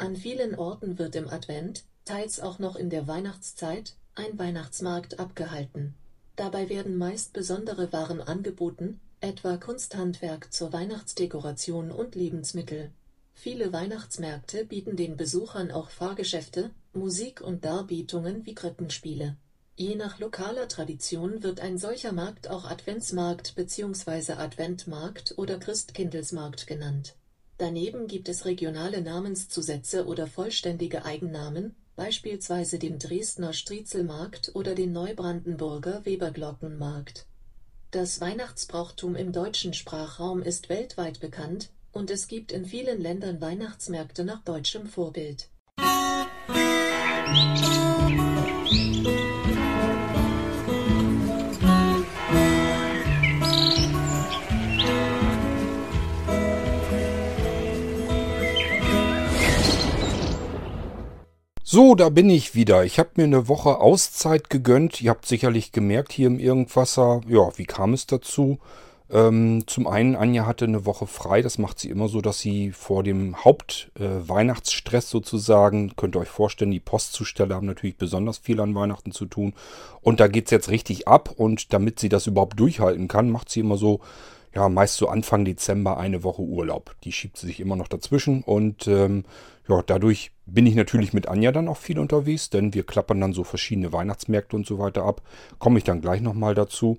An vielen Orten wird im Advent, teils auch noch in der Weihnachtszeit, ein Weihnachtsmarkt abgehalten. Dabei werden meist besondere Waren angeboten, etwa Kunsthandwerk zur Weihnachtsdekoration und Lebensmittel. Viele Weihnachtsmärkte bieten den Besuchern auch Fahrgeschäfte, Musik und Darbietungen wie Krippenspiele. Je nach lokaler Tradition wird ein solcher Markt auch Adventsmarkt bzw. Adventmarkt oder Christkindlesmarkt genannt. Daneben gibt es regionale Namenszusätze oder vollständige Eigennamen, beispielsweise den Dresdner Striezelmarkt oder den Neubrandenburger Weberglockenmarkt. Das Weihnachtsbrauchtum im deutschen Sprachraum ist weltweit bekannt, und es gibt in vielen Ländern Weihnachtsmärkte nach deutschem Vorbild. So, da bin ich wieder. Ich habe mir eine Woche Auszeit gegönnt. Ihr habt sicherlich gemerkt hier im Irgendwasser, ja, wie kam es dazu? Ähm, zum einen, Anja hatte eine Woche frei. Das macht sie immer so, dass sie vor dem Hauptweihnachtsstress äh, sozusagen, könnt ihr euch vorstellen, die Postzusteller haben natürlich besonders viel an Weihnachten zu tun. Und da geht's jetzt richtig ab. Und damit sie das überhaupt durchhalten kann, macht sie immer so, ja, meist so Anfang Dezember eine Woche Urlaub. Die schiebt sie sich immer noch dazwischen. Und ähm, ja, dadurch bin ich natürlich mit Anja dann auch viel unterwegs, denn wir klappern dann so verschiedene Weihnachtsmärkte und so weiter ab. Komme ich dann gleich nochmal dazu.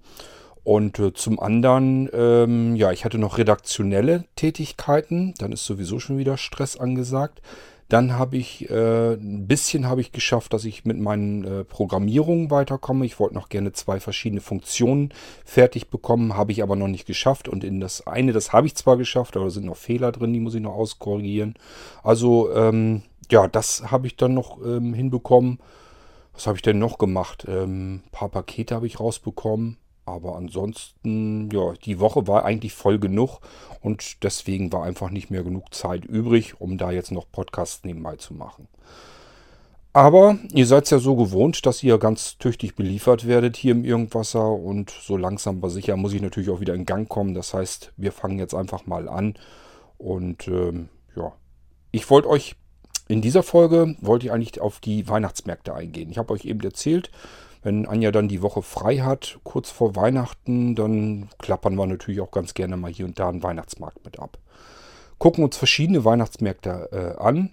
Und äh, zum anderen, ähm, ja, ich hatte noch redaktionelle Tätigkeiten. Dann ist sowieso schon wieder Stress angesagt. Dann habe ich äh, ein bisschen habe ich geschafft, dass ich mit meinen äh, Programmierungen weiterkomme. Ich wollte noch gerne zwei verschiedene Funktionen fertig bekommen, habe ich aber noch nicht geschafft. Und in das eine, das habe ich zwar geschafft, aber da sind noch Fehler drin, die muss ich noch auskorrigieren. Also ähm, ja, das habe ich dann noch ähm, hinbekommen. Was habe ich denn noch gemacht? Ähm, ein paar Pakete habe ich rausbekommen. Aber ansonsten, ja, die Woche war eigentlich voll genug und deswegen war einfach nicht mehr genug Zeit übrig, um da jetzt noch Podcasts nebenbei zu machen. Aber ihr seid ja so gewohnt, dass ihr ganz tüchtig beliefert werdet hier im Irgendwasser und so langsam aber sicher muss ich natürlich auch wieder in Gang kommen. Das heißt, wir fangen jetzt einfach mal an und ähm, ja, ich wollte euch in dieser Folge wollte ich eigentlich auf die Weihnachtsmärkte eingehen. Ich habe euch eben erzählt, wenn Anja dann die Woche frei hat, kurz vor Weihnachten, dann klappern wir natürlich auch ganz gerne mal hier und da einen Weihnachtsmarkt mit ab. Gucken uns verschiedene Weihnachtsmärkte äh, an.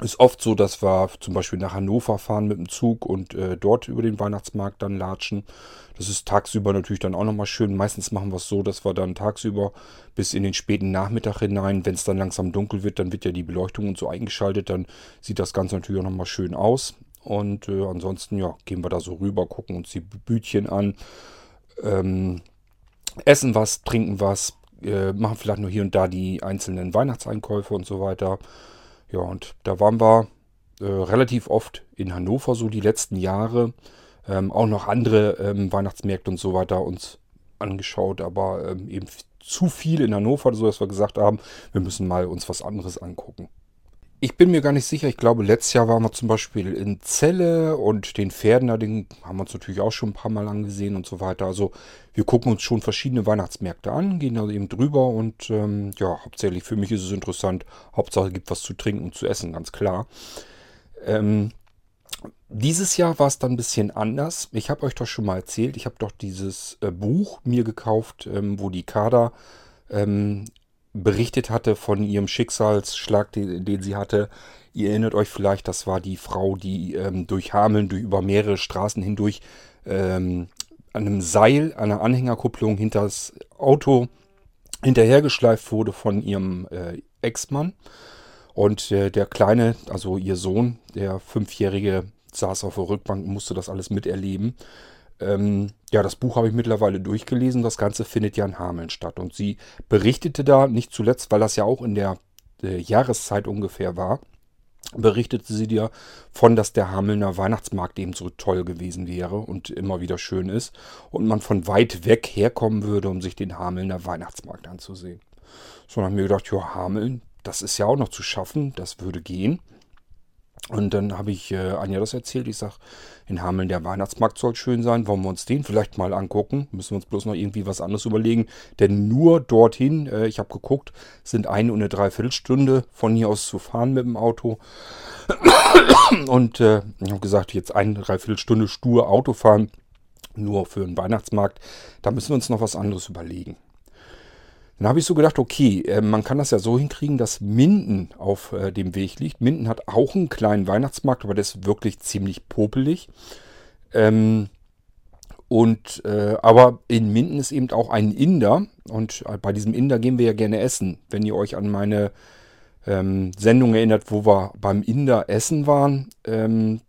Ist oft so, dass wir zum Beispiel nach Hannover fahren mit dem Zug und äh, dort über den Weihnachtsmarkt dann latschen. Das ist tagsüber natürlich dann auch nochmal schön. Meistens machen wir es so, dass wir dann tagsüber bis in den späten Nachmittag hinein, wenn es dann langsam dunkel wird, dann wird ja die Beleuchtung und so eingeschaltet, dann sieht das Ganze natürlich auch nochmal schön aus. Und äh, ansonsten, ja, gehen wir da so rüber, gucken uns die Bütchen an, ähm, essen was, trinken was, äh, machen vielleicht nur hier und da die einzelnen Weihnachtseinkäufe und so weiter. Ja, und da waren wir äh, relativ oft in Hannover so die letzten Jahre. Ähm, auch noch andere ähm, Weihnachtsmärkte und so weiter uns angeschaut, aber ähm, eben zu viel in Hannover, so dass wir gesagt haben, wir müssen mal uns was anderes angucken. Ich bin mir gar nicht sicher. Ich glaube, letztes Jahr waren wir zum Beispiel in Celle und den Pferden, den haben wir uns natürlich auch schon ein paar Mal angesehen und so weiter. Also wir gucken uns schon verschiedene Weihnachtsmärkte an, gehen da eben drüber und ähm, ja, hauptsächlich für mich ist es interessant. Hauptsache gibt was zu trinken und zu essen, ganz klar. Ähm, dieses Jahr war es dann ein bisschen anders. Ich habe euch doch schon mal erzählt, ich habe doch dieses äh, Buch mir gekauft, ähm, wo die Kader ähm, berichtet hatte von ihrem Schicksalsschlag, den, den, sie hatte. Ihr erinnert euch vielleicht, das war die Frau, die ähm, durch Hameln, durch über mehrere Straßen hindurch ähm, an einem Seil, einer Anhängerkupplung hinter das Auto hinterhergeschleift wurde von ihrem äh, Ex-Mann. Und äh, der Kleine, also ihr Sohn, der Fünfjährige, saß auf der Rückbank und musste das alles miterleben. Ähm, ja, das Buch habe ich mittlerweile durchgelesen. Das Ganze findet ja in Hameln statt. Und sie berichtete da, nicht zuletzt, weil das ja auch in der äh, Jahreszeit ungefähr war, berichtete sie dir von, dass der Hamelner Weihnachtsmarkt eben so toll gewesen wäre und immer wieder schön ist. Und man von weit weg herkommen würde, um sich den Hamelner Weihnachtsmarkt anzusehen. So, dann habe ich mir gedacht, ja, Hameln, das ist ja auch noch zu schaffen, das würde gehen. Und dann habe ich äh, Anja das erzählt. Ich sage, in Hameln der Weihnachtsmarkt soll schön sein. Wollen wir uns den vielleicht mal angucken? Müssen wir uns bloß noch irgendwie was anderes überlegen. Denn nur dorthin, äh, ich habe geguckt, sind eine und eine Dreiviertelstunde von hier aus zu fahren mit dem Auto. Und äh, ich habe gesagt, jetzt eine Dreiviertelstunde stur Auto fahren, nur für einen Weihnachtsmarkt. Da müssen wir uns noch was anderes überlegen. Dann habe ich so gedacht, okay, äh, man kann das ja so hinkriegen, dass Minden auf äh, dem Weg liegt. Minden hat auch einen kleinen Weihnachtsmarkt, aber der ist wirklich ziemlich popelig. Ähm, und äh, aber in Minden ist eben auch ein Inder und äh, bei diesem Inder gehen wir ja gerne essen. Wenn ihr euch an meine ähm, Sendung erinnert, wo wir beim Inder essen waren, ähm,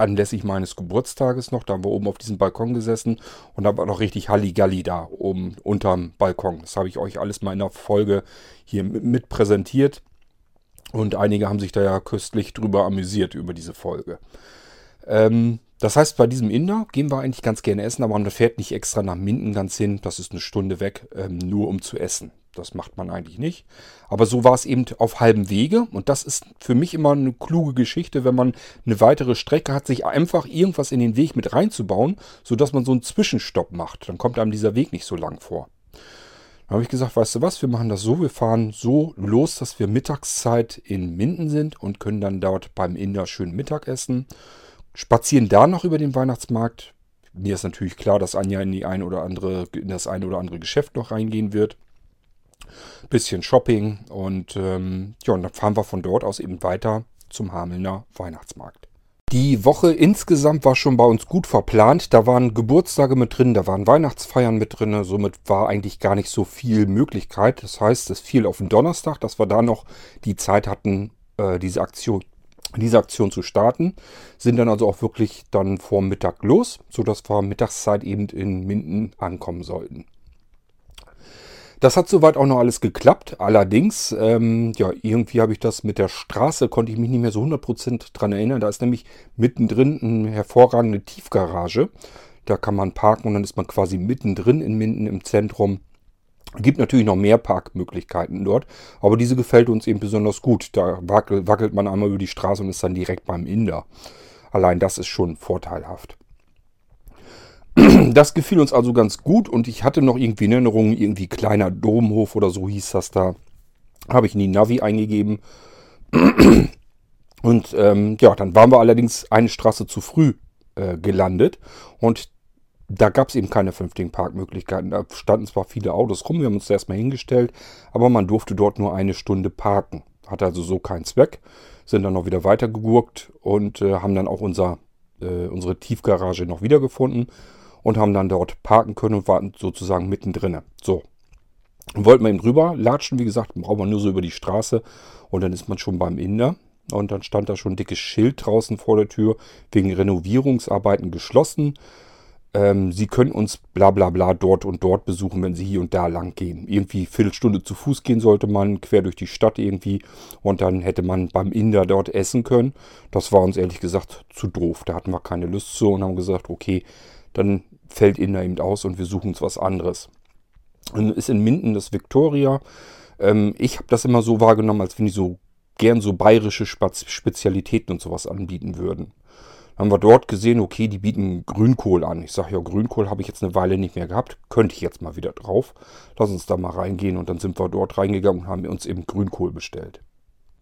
anlässlich meines Geburtstages noch. Da haben wir oben auf diesem Balkon gesessen und da war noch richtig Halligalli da oben unterm Balkon. Das habe ich euch alles mal in der Folge hier mit präsentiert. Und einige haben sich da ja köstlich drüber amüsiert über diese Folge. Ähm, das heißt, bei diesem Inder gehen wir eigentlich ganz gerne essen, aber man fährt nicht extra nach Minden ganz hin. Das ist eine Stunde weg, ähm, nur um zu essen. Das macht man eigentlich nicht. Aber so war es eben auf halbem Wege. Und das ist für mich immer eine kluge Geschichte, wenn man eine weitere Strecke hat, sich einfach irgendwas in den Weg mit reinzubauen, sodass man so einen Zwischenstopp macht. Dann kommt einem dieser Weg nicht so lang vor. Dann habe ich gesagt, weißt du was, wir machen das so, wir fahren so los, dass wir Mittagszeit in Minden sind und können dann dort beim Inder schön Mittag essen. Spazieren da noch über den Weihnachtsmarkt. Mir ist natürlich klar, dass Anja in die ein oder andere, in das eine oder andere Geschäft noch reingehen wird bisschen Shopping und ähm, ja, und dann fahren wir von dort aus eben weiter zum Hamelner Weihnachtsmarkt. Die Woche insgesamt war schon bei uns gut verplant. Da waren Geburtstage mit drin, da waren Weihnachtsfeiern mit drin. Somit war eigentlich gar nicht so viel Möglichkeit. Das heißt, es fiel auf den Donnerstag, dass wir da noch die Zeit hatten, äh, diese Aktion diese Aktion zu starten, sind dann also auch wirklich dann vor Mittag los, sodass wir Mittagszeit eben in Minden ankommen sollten. Das hat soweit auch noch alles geklappt. Allerdings, ähm, ja, irgendwie habe ich das mit der Straße, konnte ich mich nicht mehr so 100% dran erinnern. Da ist nämlich mittendrin eine hervorragende Tiefgarage. Da kann man parken und dann ist man quasi mittendrin in Minden im Zentrum. Gibt natürlich noch mehr Parkmöglichkeiten dort, aber diese gefällt uns eben besonders gut. Da wackelt, wackelt man einmal über die Straße und ist dann direkt beim Inder. Allein das ist schon vorteilhaft. Das gefiel uns also ganz gut und ich hatte noch irgendwie in Erinnerung, irgendwie kleiner Domhof oder so hieß das da. Habe ich in die Navi eingegeben. Und ähm, ja, dann waren wir allerdings eine Straße zu früh äh, gelandet und da gab es eben keine vernünftigen Parkmöglichkeiten. Da standen zwar viele Autos rum, wir haben uns da erstmal hingestellt, aber man durfte dort nur eine Stunde parken. Hatte also so keinen Zweck. Sind dann noch wieder weitergegurkt und äh, haben dann auch unser, äh, unsere Tiefgarage noch wiedergefunden und haben dann dort parken können und waren sozusagen mittendrin. So. Wollten wir eben rüber latschen, wie gesagt, braucht man nur so über die Straße und dann ist man schon beim Inder. Und dann stand da schon ein dickes Schild draußen vor der Tür, wegen Renovierungsarbeiten geschlossen. Ähm, Sie können uns bla bla bla dort und dort besuchen, wenn Sie hier und da lang gehen. Irgendwie Viertelstunde zu Fuß gehen sollte man, quer durch die Stadt irgendwie. Und dann hätte man beim Inder dort essen können. Das war uns ehrlich gesagt zu doof. Da hatten wir keine Lust zu und haben gesagt, okay, dann fällt ihnen da eben aus und wir suchen uns was anderes. Ist in Minden das Victoria. Ähm, ich habe das immer so wahrgenommen, als wenn die so gern so bayerische Spezialitäten und sowas anbieten würden. Dann haben wir dort gesehen, okay, die bieten Grünkohl an. Ich sage ja, Grünkohl habe ich jetzt eine Weile nicht mehr gehabt. Könnte ich jetzt mal wieder drauf. Lass uns da mal reingehen. Und dann sind wir dort reingegangen und haben uns eben Grünkohl bestellt.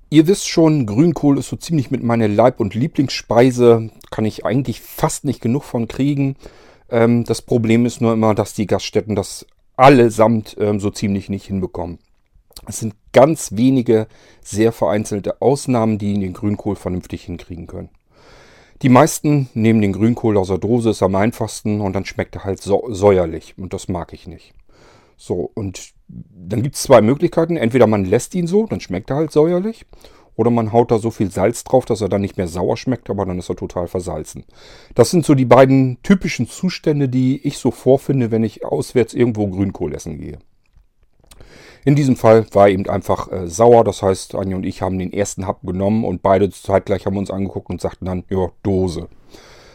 Ihr wisst schon, Grünkohl ist so ziemlich mit meiner Leib- und Lieblingsspeise. Kann ich eigentlich fast nicht genug von kriegen. Ähm, das Problem ist nur immer, dass die Gaststätten das allesamt ähm, so ziemlich nicht hinbekommen. Es sind ganz wenige, sehr vereinzelte Ausnahmen, die den Grünkohl vernünftig hinkriegen können. Die meisten nehmen den Grünkohl aus der Dose, ist am einfachsten und dann schmeckt er halt säuerlich und das mag ich nicht. So, und dann gibt es zwei Möglichkeiten. Entweder man lässt ihn so, dann schmeckt er halt säuerlich. Oder man haut da so viel Salz drauf, dass er dann nicht mehr sauer schmeckt, aber dann ist er total versalzen. Das sind so die beiden typischen Zustände, die ich so vorfinde, wenn ich auswärts irgendwo Grünkohl essen gehe. In diesem Fall war er eben einfach äh, sauer. Das heißt, Anja und ich haben den ersten Hub genommen und beide zeitgleich haben uns angeguckt und sagten dann, ja, Dose.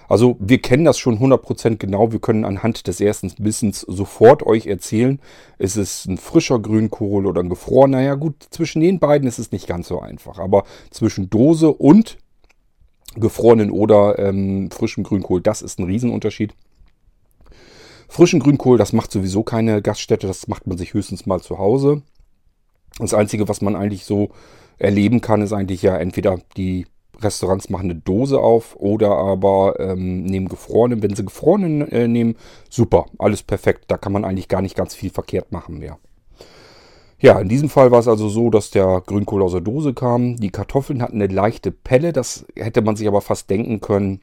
Also wir kennen das schon 100% genau. Wir können anhand des ersten Wissens sofort euch erzählen, ist es ein frischer Grünkohl oder ein gefrorener. Ja gut, zwischen den beiden ist es nicht ganz so einfach. Aber zwischen Dose und gefrorenen oder ähm, frischem Grünkohl, das ist ein Riesenunterschied. Frischen Grünkohl, das macht sowieso keine Gaststätte, das macht man sich höchstens mal zu Hause. Das Einzige, was man eigentlich so erleben kann, ist eigentlich ja entweder die Restaurants machen eine Dose auf oder aber ähm, nehmen gefrorenen. Wenn sie gefrorenen äh, nehmen, super, alles perfekt. Da kann man eigentlich gar nicht ganz viel verkehrt machen mehr. Ja, in diesem Fall war es also so, dass der Grünkohl aus der Dose kam. Die Kartoffeln hatten eine leichte Pelle, das hätte man sich aber fast denken können.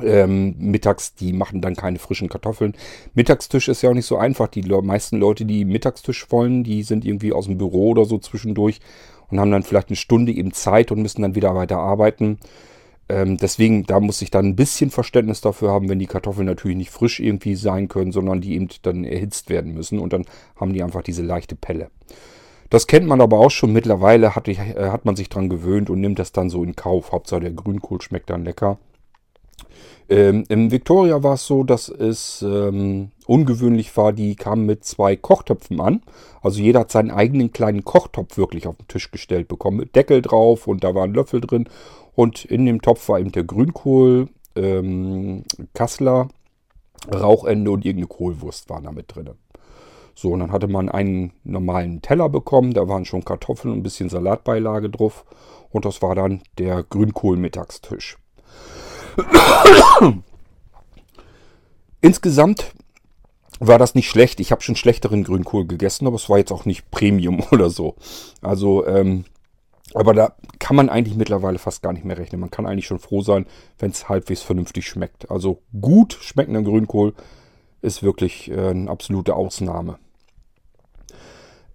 Ähm, mittags, die machen dann keine frischen Kartoffeln. Mittagstisch ist ja auch nicht so einfach. Die meisten Leute, die Mittagstisch wollen, die sind irgendwie aus dem Büro oder so zwischendurch und haben dann vielleicht eine Stunde eben Zeit und müssen dann wieder weiter arbeiten. Ähm, deswegen, da muss ich dann ein bisschen Verständnis dafür haben, wenn die Kartoffeln natürlich nicht frisch irgendwie sein können, sondern die eben dann erhitzt werden müssen und dann haben die einfach diese leichte Pelle. Das kennt man aber auch schon. Mittlerweile hat, äh, hat man sich dran gewöhnt und nimmt das dann so in Kauf. Hauptsache der Grünkohl schmeckt dann lecker. Ähm, Im Victoria war es so, dass es ähm, ungewöhnlich war, die kamen mit zwei Kochtöpfen an. Also jeder hat seinen eigenen kleinen Kochtopf wirklich auf den Tisch gestellt bekommen, mit Deckel drauf und da war ein Löffel drin. Und in dem Topf war eben der Grünkohl, ähm, Kassler, Rauchende und irgendeine Kohlwurst waren da mit drin. So, und dann hatte man einen normalen Teller bekommen, da waren schon Kartoffeln und ein bisschen Salatbeilage drauf. Und das war dann der Grünkohl-Mittagstisch. Insgesamt war das nicht schlecht. Ich habe schon schlechteren Grünkohl gegessen, aber es war jetzt auch nicht Premium oder so. Also, ähm, aber da kann man eigentlich mittlerweile fast gar nicht mehr rechnen. Man kann eigentlich schon froh sein, wenn es halbwegs vernünftig schmeckt. Also gut schmeckender Grünkohl ist wirklich äh, eine absolute Ausnahme.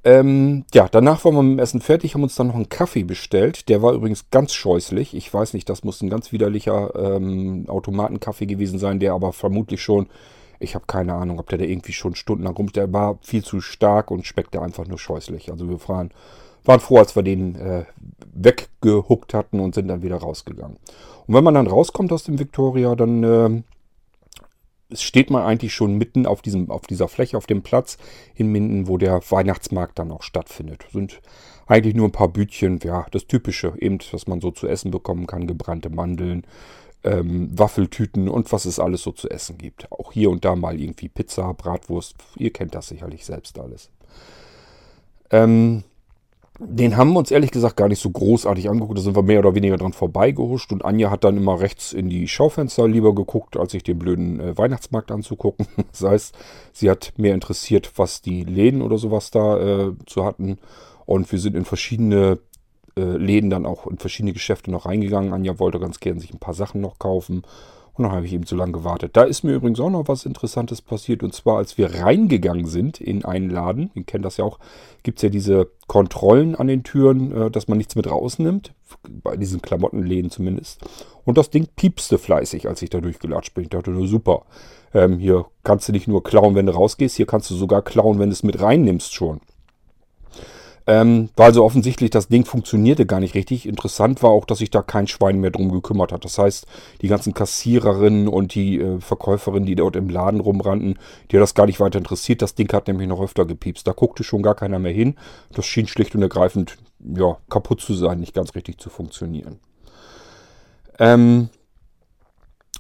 Ähm, ja, danach waren wir mit dem Essen fertig, haben uns dann noch einen Kaffee bestellt. Der war übrigens ganz scheußlich. Ich weiß nicht, das muss ein ganz widerlicher ähm, Automatenkaffee gewesen sein, der aber vermutlich schon, ich habe keine Ahnung, ob der da irgendwie schon stundenlang rum, der war viel zu stark und schmeckte einfach nur scheußlich. Also wir waren, waren froh, als wir den äh, weggehuckt hatten und sind dann wieder rausgegangen. Und wenn man dann rauskommt aus dem Victoria, dann äh, steht man eigentlich schon mitten auf, diesem, auf dieser Fläche, auf dem Platz in Minden, wo der Weihnachtsmarkt dann auch stattfindet. Sind eigentlich nur ein paar Bütchen, ja, das Typische, eben, was man so zu essen bekommen kann, gebrannte Mandeln, ähm, Waffeltüten und was es alles so zu essen gibt. Auch hier und da mal irgendwie Pizza, Bratwurst, ihr kennt das sicherlich selbst alles. Ähm, den haben wir uns ehrlich gesagt gar nicht so großartig angeguckt. Da sind wir mehr oder weniger dran vorbeigehuscht. Und Anja hat dann immer rechts in die Schaufenster lieber geguckt, als sich den blöden äh, Weihnachtsmarkt anzugucken. Das heißt, sie hat mehr interessiert, was die Läden oder sowas da äh, zu hatten. Und wir sind in verschiedene äh, Läden dann auch in verschiedene Geschäfte noch reingegangen. Anja wollte ganz gerne sich ein paar Sachen noch kaufen. Und dann habe ich eben zu lange gewartet. Da ist mir übrigens auch noch was Interessantes passiert. Und zwar, als wir reingegangen sind in einen Laden, ihr kennt das ja auch, gibt es ja diese Kontrollen an den Türen, äh, dass man nichts mit rausnimmt. Bei diesen Klamottenläden zumindest. Und das Ding piepste fleißig, als ich da durchgelatscht bin. Ich dachte nur, super. Ähm, hier kannst du nicht nur klauen, wenn du rausgehst, hier kannst du sogar klauen, wenn du es mit reinnimmst schon. Ähm, also offensichtlich, das Ding funktionierte gar nicht richtig. Interessant war auch, dass sich da kein Schwein mehr drum gekümmert hat. Das heißt, die ganzen Kassiererinnen und die äh, Verkäuferinnen, die dort im Laden rumrannten, die hat das gar nicht weiter interessiert. Das Ding hat nämlich noch öfter gepiepst. Da guckte schon gar keiner mehr hin. Das schien schlicht und ergreifend ja, kaputt zu sein, nicht ganz richtig zu funktionieren. Ähm,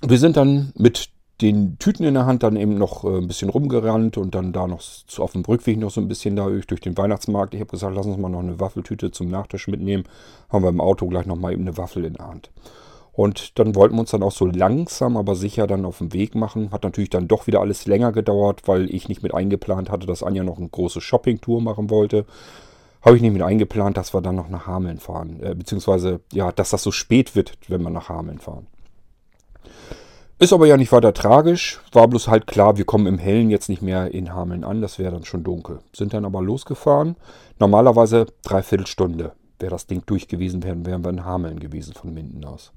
wir sind dann mit den Tüten in der Hand dann eben noch äh, ein bisschen rumgerannt und dann da noch zu, auf dem Rückweg noch so ein bisschen da durch den Weihnachtsmarkt. Ich habe gesagt, lass uns mal noch eine Waffeltüte zum Nachtisch mitnehmen. Haben wir im Auto gleich noch mal eben eine Waffel in der Hand. Und dann wollten wir uns dann auch so langsam, aber sicher dann auf den Weg machen. Hat natürlich dann doch wieder alles länger gedauert, weil ich nicht mit eingeplant hatte, dass Anja noch eine große Shoppingtour machen wollte. Habe ich nicht mit eingeplant, dass wir dann noch nach Hameln fahren. Äh, beziehungsweise, ja, dass das so spät wird, wenn wir nach Hameln fahren. Ist aber ja nicht weiter tragisch. War bloß halt klar, wir kommen im Hellen jetzt nicht mehr in Hameln an. Das wäre dann schon dunkel. Sind dann aber losgefahren. Normalerweise dreiviertel Stunde wäre das Ding durch gewesen, wären, wir in Hameln gewesen von Minden aus.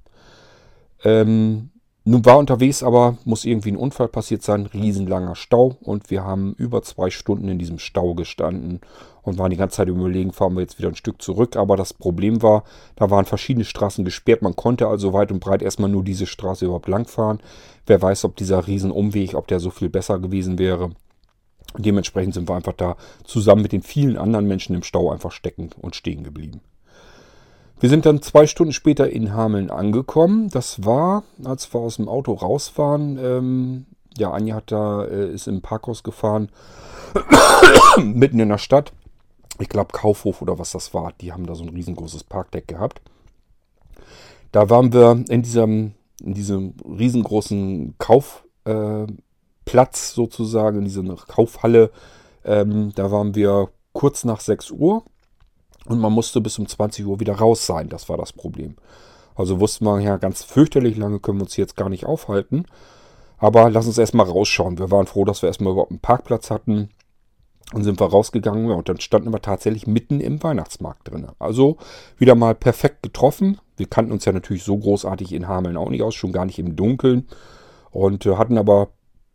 Ähm, nun war unterwegs aber, muss irgendwie ein Unfall passiert sein, riesenlanger Stau und wir haben über zwei Stunden in diesem Stau gestanden und waren die ganze Zeit überlegen, fahren wir jetzt wieder ein Stück zurück. Aber das Problem war, da waren verschiedene Straßen gesperrt. Man konnte also weit und breit erstmal nur diese Straße überhaupt langfahren. Wer weiß, ob dieser Riesenumweg, ob der so viel besser gewesen wäre. Dementsprechend sind wir einfach da zusammen mit den vielen anderen Menschen im Stau einfach stecken und stehen geblieben. Wir sind dann zwei Stunden später in Hameln angekommen. Das war, als wir aus dem Auto rausfahren, ähm, ja, Anja hat da, äh, ist im Parkhaus gefahren, mitten in der Stadt. Ich glaube Kaufhof oder was das war. Die haben da so ein riesengroßes Parkdeck gehabt. Da waren wir in diesem, in diesem riesengroßen Kaufplatz äh, sozusagen, in dieser Kaufhalle. Ähm, da waren wir kurz nach 6 Uhr und man musste bis um 20 Uhr wieder raus sein. Das war das Problem. Also wussten wir ja ganz fürchterlich lange können wir uns jetzt gar nicht aufhalten. Aber lass uns erstmal rausschauen. Wir waren froh, dass wir erstmal überhaupt einen Parkplatz hatten. Und sind wir rausgegangen und dann standen wir tatsächlich mitten im Weihnachtsmarkt drin. Also wieder mal perfekt getroffen. Wir kannten uns ja natürlich so großartig in Hameln auch nicht aus, schon gar nicht im Dunkeln. Und äh, hatten aber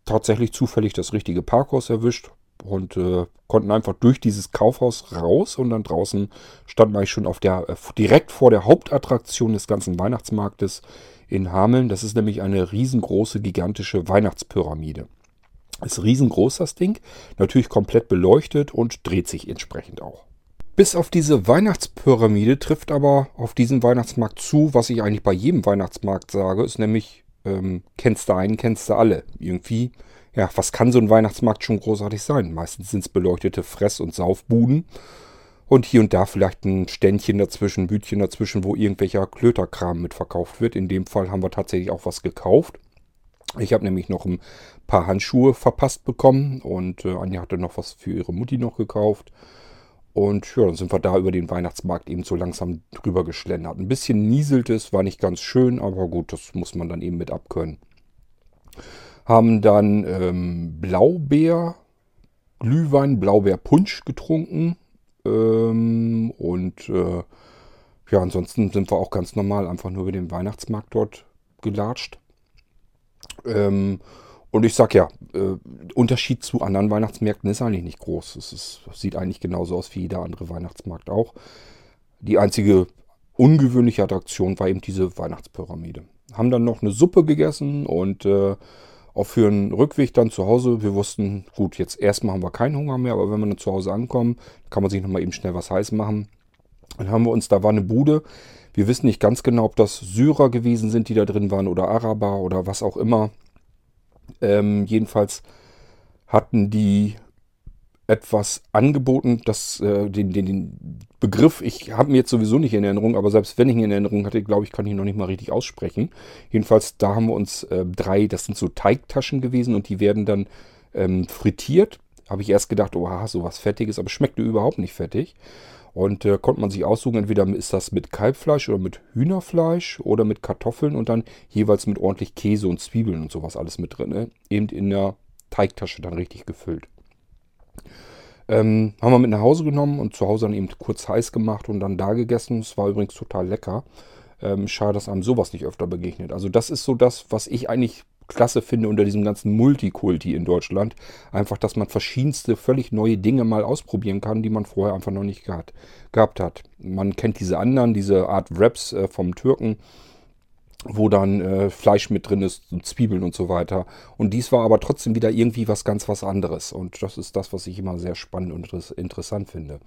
tatsächlich zufällig das richtige Parkhaus erwischt und äh, konnten einfach durch dieses Kaufhaus raus und dann draußen stand man schon auf der äh, direkt vor der Hauptattraktion des ganzen Weihnachtsmarktes in Hameln. Das ist nämlich eine riesengroße, gigantische Weihnachtspyramide. Ist riesengroß das Ding, natürlich komplett beleuchtet und dreht sich entsprechend auch. Bis auf diese Weihnachtspyramide trifft aber auf diesen Weihnachtsmarkt zu, was ich eigentlich bei jedem Weihnachtsmarkt sage, ist nämlich, ähm, kennst du einen, kennst du alle. Irgendwie ja, was kann so ein Weihnachtsmarkt schon großartig sein? Meistens sind es beleuchtete Fress- und Saufbuden. Und hier und da vielleicht ein Ständchen dazwischen, Bütchen dazwischen, wo irgendwelcher Klöterkram mitverkauft wird. In dem Fall haben wir tatsächlich auch was gekauft. Ich habe nämlich noch ein paar Handschuhe verpasst bekommen und äh, Anja hatte noch was für ihre Mutti noch gekauft. Und ja, dann sind wir da über den Weihnachtsmarkt eben so langsam drüber geschlendert. Ein bisschen nieselt es, war nicht ganz schön, aber gut, das muss man dann eben mit abkönnen haben dann ähm, Blaubeer, Glühwein, Blaubeerpunsch getrunken. Ähm, und äh, ja, ansonsten sind wir auch ganz normal einfach nur über den Weihnachtsmarkt dort gelatscht. Ähm, und ich sag ja, äh, Unterschied zu anderen Weihnachtsmärkten ist eigentlich nicht groß. Es ist, sieht eigentlich genauso aus wie jeder andere Weihnachtsmarkt auch. Die einzige ungewöhnliche Attraktion war eben diese Weihnachtspyramide. Haben dann noch eine Suppe gegessen und äh, auch für einen Rückweg dann zu Hause, wir wussten, gut, jetzt erstmal haben wir keinen Hunger mehr, aber wenn wir dann zu Hause ankommen, kann man sich nochmal eben schnell was heiß machen. Dann haben wir uns, da war eine Bude. Wir wissen nicht ganz genau, ob das Syrer gewesen sind, die da drin waren oder Araber oder was auch immer. Ähm, jedenfalls hatten die etwas angeboten, das, äh, den, den, den Begriff, ich habe mir jetzt sowieso nicht in Erinnerung, aber selbst wenn ich ihn in Erinnerung hatte, glaube ich, kann ich ihn noch nicht mal richtig aussprechen. Jedenfalls, da haben wir uns äh, drei, das sind so Teigtaschen gewesen und die werden dann ähm, frittiert. Habe ich erst gedacht, oh, so was Fettiges, aber schmeckte überhaupt nicht fettig. Und äh, konnte man sich aussuchen, entweder ist das mit Kalbfleisch oder mit Hühnerfleisch oder mit Kartoffeln und dann jeweils mit ordentlich Käse und Zwiebeln und sowas alles mit drin. Ne? Eben in der Teigtasche dann richtig gefüllt. Ähm, haben wir mit nach Hause genommen und zu Hause dann eben kurz heiß gemacht und dann da gegessen. Es war übrigens total lecker. Ähm, schade, dass einem sowas nicht öfter begegnet. Also das ist so das, was ich eigentlich klasse finde unter diesem ganzen Multikulti in Deutschland. Einfach, dass man verschiedenste, völlig neue Dinge mal ausprobieren kann, die man vorher einfach noch nicht gehabt, hat. Man kennt diese anderen, diese Art Wraps äh, vom Türken wo dann äh, Fleisch mit drin ist, und Zwiebeln und so weiter. Und dies war aber trotzdem wieder irgendwie was ganz was anderes. Und das ist das, was ich immer sehr spannend und interessant finde.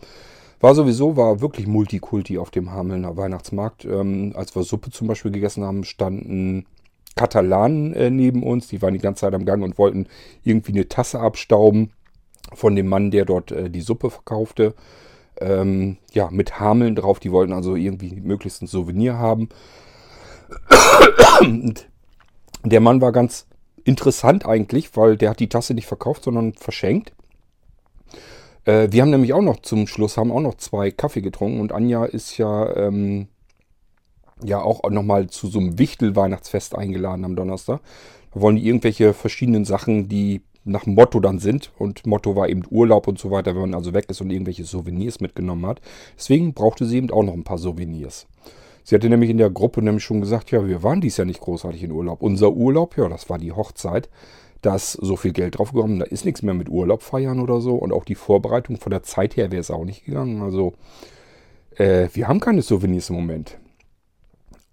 War sowieso, war wirklich Multikulti auf dem Hamelner Weihnachtsmarkt. Ähm, als wir Suppe zum Beispiel gegessen haben, standen Katalanen äh, neben uns. Die waren die ganze Zeit am Gang und wollten irgendwie eine Tasse abstauben von dem Mann, der dort äh, die Suppe verkaufte. Ähm, ja, mit Hameln drauf. Die wollten also irgendwie möglichst ein Souvenir haben. der Mann war ganz interessant eigentlich, weil der hat die Tasse nicht verkauft, sondern verschenkt. Äh, wir haben nämlich auch noch zum Schluss, haben auch noch zwei Kaffee getrunken und Anja ist ja, ähm, ja auch nochmal zu so einem Wichtel-Weihnachtsfest eingeladen am Donnerstag. Da wollen die irgendwelche verschiedenen Sachen, die nach Motto dann sind. Und Motto war eben Urlaub und so weiter, wenn man also weg ist und irgendwelche Souvenirs mitgenommen hat. Deswegen brauchte sie eben auch noch ein paar Souvenirs. Sie hatte nämlich in der Gruppe nämlich schon gesagt, ja, wir waren dies ja nicht großartig in Urlaub. Unser Urlaub, ja, das war die Hochzeit. Da ist so viel Geld drauf gekommen, da ist nichts mehr mit Urlaub feiern oder so. Und auch die Vorbereitung von der Zeit her wäre es auch nicht gegangen. Also, äh, wir haben keine Souvenirs im Moment.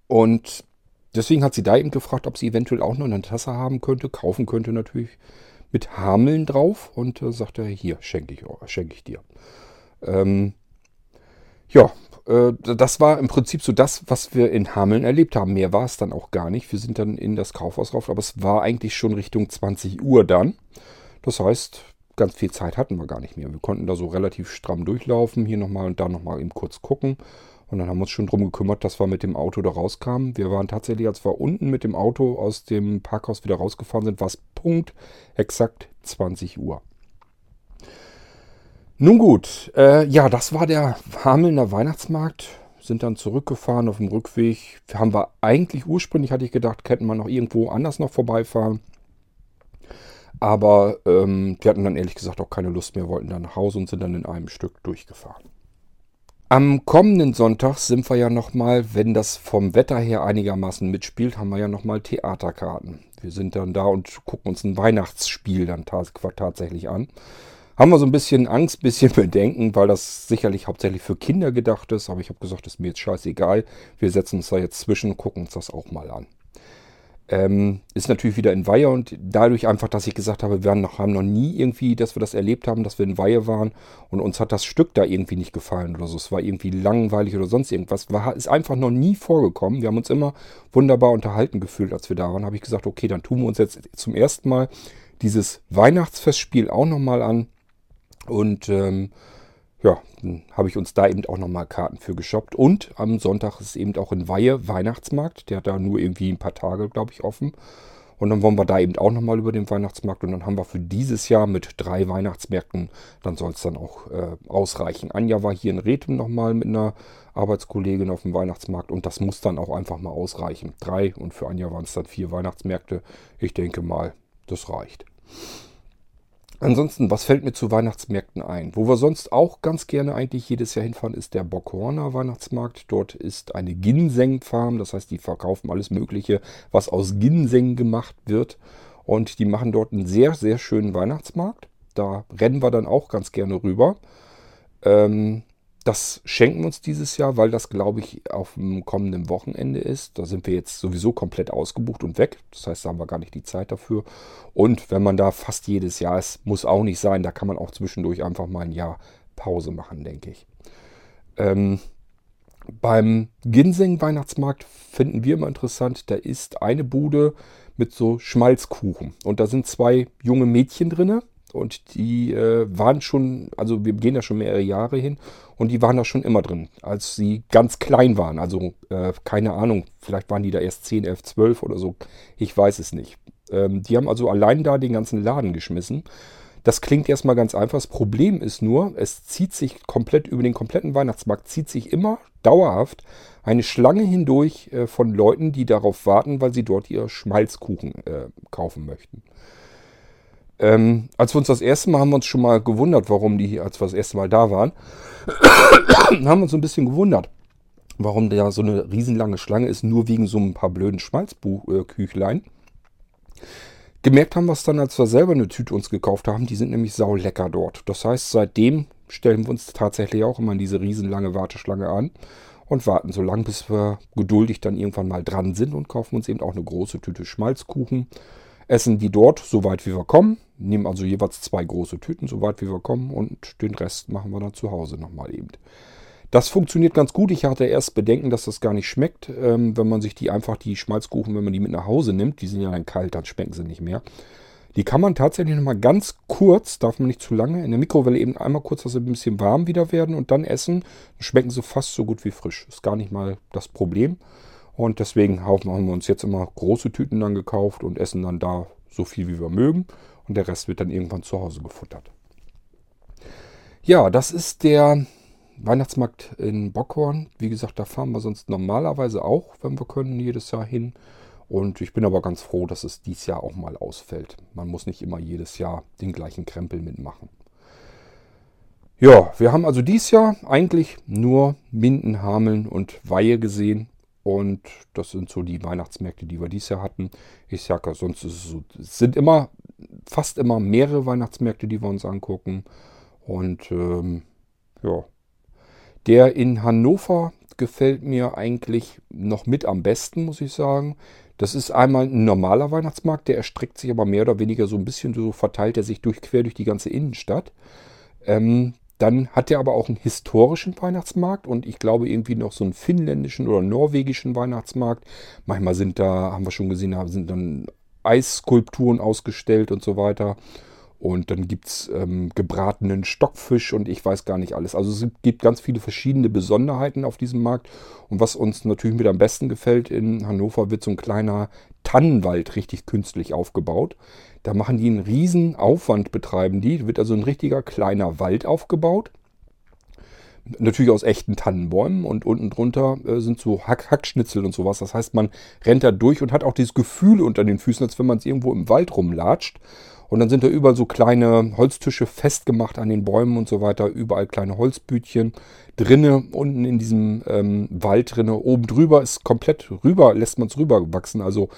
Und deswegen hat sie da eben gefragt, ob sie eventuell auch noch eine Tasse haben könnte, kaufen könnte natürlich mit Hameln drauf. Und äh, sagte, hier, schenke ich, schenk ich dir. Ähm, ja, das war im Prinzip so das, was wir in Hameln erlebt haben. Mehr war es dann auch gar nicht. Wir sind dann in das Kaufhaus rauf, aber es war eigentlich schon Richtung 20 Uhr dann. Das heißt, ganz viel Zeit hatten wir gar nicht mehr. Wir konnten da so relativ stramm durchlaufen, hier nochmal und da nochmal eben kurz gucken. Und dann haben wir uns schon darum gekümmert, dass wir mit dem Auto da rauskamen. Wir waren tatsächlich, als wir unten mit dem Auto aus dem Parkhaus wieder rausgefahren sind, war es Punkt exakt 20 Uhr. Nun gut, äh, ja, das war der Hamelner Weihnachtsmarkt. Sind dann zurückgefahren auf dem Rückweg. Haben wir eigentlich ursprünglich, hatte ich gedacht, könnten wir noch irgendwo anders noch vorbeifahren. Aber ähm, wir hatten dann ehrlich gesagt auch keine Lust mehr, wollten dann nach Hause und sind dann in einem Stück durchgefahren. Am kommenden Sonntag sind wir ja nochmal, wenn das vom Wetter her einigermaßen mitspielt, haben wir ja nochmal Theaterkarten. Wir sind dann da und gucken uns ein Weihnachtsspiel dann tatsächlich an. Haben wir so ein bisschen Angst, ein bisschen Bedenken, weil das sicherlich hauptsächlich für Kinder gedacht ist. Aber ich habe gesagt, ist mir jetzt scheißegal. Wir setzen uns da jetzt zwischen gucken uns das auch mal an. Ähm, ist natürlich wieder in Weihe und dadurch einfach, dass ich gesagt habe, wir haben noch nie irgendwie, dass wir das erlebt haben, dass wir in Weihe waren und uns hat das Stück da irgendwie nicht gefallen oder so. Es war irgendwie langweilig oder sonst irgendwas. War, ist einfach noch nie vorgekommen. Wir haben uns immer wunderbar unterhalten gefühlt, als wir da waren. Habe ich gesagt, okay, dann tun wir uns jetzt zum ersten Mal dieses Weihnachtsfestspiel auch nochmal an. Und ähm, ja, dann habe ich uns da eben auch nochmal Karten für geshoppt. Und am Sonntag ist eben auch in Weihe Weihnachtsmarkt. Der hat da nur irgendwie ein paar Tage, glaube ich, offen. Und dann wollen wir da eben auch nochmal über den Weihnachtsmarkt. Und dann haben wir für dieses Jahr mit drei Weihnachtsmärkten, dann soll es dann auch äh, ausreichen. Anja war hier in Rethem nochmal mit einer Arbeitskollegin auf dem Weihnachtsmarkt. Und das muss dann auch einfach mal ausreichen. Drei und für Anja waren es dann vier Weihnachtsmärkte. Ich denke mal, das reicht. Ansonsten, was fällt mir zu Weihnachtsmärkten ein? Wo wir sonst auch ganz gerne eigentlich jedes Jahr hinfahren, ist der Bockhorner Weihnachtsmarkt. Dort ist eine Ginseng-Farm, das heißt, die verkaufen alles Mögliche, was aus Ginseng gemacht wird. Und die machen dort einen sehr, sehr schönen Weihnachtsmarkt. Da rennen wir dann auch ganz gerne rüber. Ähm, das schenken wir uns dieses Jahr, weil das, glaube ich, auf dem kommenden Wochenende ist. Da sind wir jetzt sowieso komplett ausgebucht und weg. Das heißt, da haben wir gar nicht die Zeit dafür. Und wenn man da fast jedes Jahr ist, muss auch nicht sein. Da kann man auch zwischendurch einfach mal ein Jahr Pause machen, denke ich. Ähm, beim Ginseng-Weihnachtsmarkt finden wir immer interessant, da ist eine Bude mit so Schmalzkuchen. Und da sind zwei junge Mädchen drinne und die äh, waren schon, also wir gehen da schon mehrere Jahre hin und die waren da schon immer drin, als sie ganz klein waren. Also äh, keine Ahnung, vielleicht waren die da erst 10, 11, 12 oder so, ich weiß es nicht. Ähm, die haben also allein da den ganzen Laden geschmissen. Das klingt erstmal ganz einfach. Das Problem ist nur, es zieht sich komplett über den kompletten Weihnachtsmarkt, zieht sich immer dauerhaft eine Schlange hindurch äh, von Leuten, die darauf warten, weil sie dort ihr Schmalzkuchen äh, kaufen möchten. Ähm, als wir uns das erste Mal haben wir uns schon mal gewundert, warum die, als wir das erste Mal da waren, haben wir uns ein bisschen gewundert, warum da so eine riesenlange Schlange ist, nur wegen so ein paar blöden Schmalzküchlein. Gemerkt haben wir es dann, als wir selber eine Tüte uns gekauft haben, die sind nämlich saulecker dort. Das heißt, seitdem stellen wir uns tatsächlich auch immer in diese riesenlange Warteschlange an und warten so lange, bis wir geduldig dann irgendwann mal dran sind und kaufen uns eben auch eine große Tüte Schmalzkuchen essen die dort, soweit wie wir kommen. Nehmen also jeweils zwei große Tüten, soweit wie wir kommen. Und den Rest machen wir dann zu Hause nochmal eben. Das funktioniert ganz gut. Ich hatte erst Bedenken, dass das gar nicht schmeckt, ähm, wenn man sich die einfach, die Schmalzkuchen, wenn man die mit nach Hause nimmt, die sind ja dann kalt, dann schmecken sie nicht mehr. Die kann man tatsächlich nochmal ganz kurz, darf man nicht zu lange, in der Mikrowelle eben einmal kurz, dass sie ein bisschen warm wieder werden und dann essen. Dann schmecken sie fast so gut wie frisch. Ist gar nicht mal das Problem. Und deswegen haben wir uns jetzt immer große Tüten dann gekauft und essen dann da so viel wie wir mögen. Und der Rest wird dann irgendwann zu Hause gefuttert. Ja, das ist der Weihnachtsmarkt in Bockhorn. Wie gesagt, da fahren wir sonst normalerweise auch, wenn wir können, jedes Jahr hin. Und ich bin aber ganz froh, dass es dieses Jahr auch mal ausfällt. Man muss nicht immer jedes Jahr den gleichen Krempel mitmachen. Ja, wir haben also dieses Jahr eigentlich nur Minden, Hameln und Weihe gesehen. Und das sind so die Weihnachtsmärkte, die wir dieses Jahr hatten. Ich sage, sonst so, sind immer, fast immer mehrere Weihnachtsmärkte, die wir uns angucken. Und ähm, ja, der in Hannover gefällt mir eigentlich noch mit am besten, muss ich sagen. Das ist einmal ein normaler Weihnachtsmarkt, der erstreckt sich aber mehr oder weniger so ein bisschen so verteilt er sich durch quer durch die ganze Innenstadt. Ähm, dann hat er aber auch einen historischen Weihnachtsmarkt und ich glaube irgendwie noch so einen finnländischen oder norwegischen Weihnachtsmarkt. Manchmal sind da, haben wir schon gesehen, sind dann Eisskulpturen ausgestellt und so weiter. Und dann gibt es ähm, gebratenen Stockfisch und ich weiß gar nicht alles. Also es gibt ganz viele verschiedene Besonderheiten auf diesem Markt. Und was uns natürlich mit am besten gefällt, in Hannover wird so ein kleiner Tannenwald richtig künstlich aufgebaut. Da machen die einen riesen Aufwand, betreiben die. Da wird also ein richtiger kleiner Wald aufgebaut. Natürlich aus echten Tannenbäumen und unten drunter äh, sind so Hack Hackschnitzel und sowas. Das heißt, man rennt da durch und hat auch dieses Gefühl unter den Füßen, als wenn man es irgendwo im Wald rumlatscht. Und dann sind da überall so kleine Holztische festgemacht an den Bäumen und so weiter. Überall kleine Holzbütchen. Drinne, unten in diesem ähm, Wald drinne. Oben drüber ist komplett rüber, lässt man es rüber wachsen. Also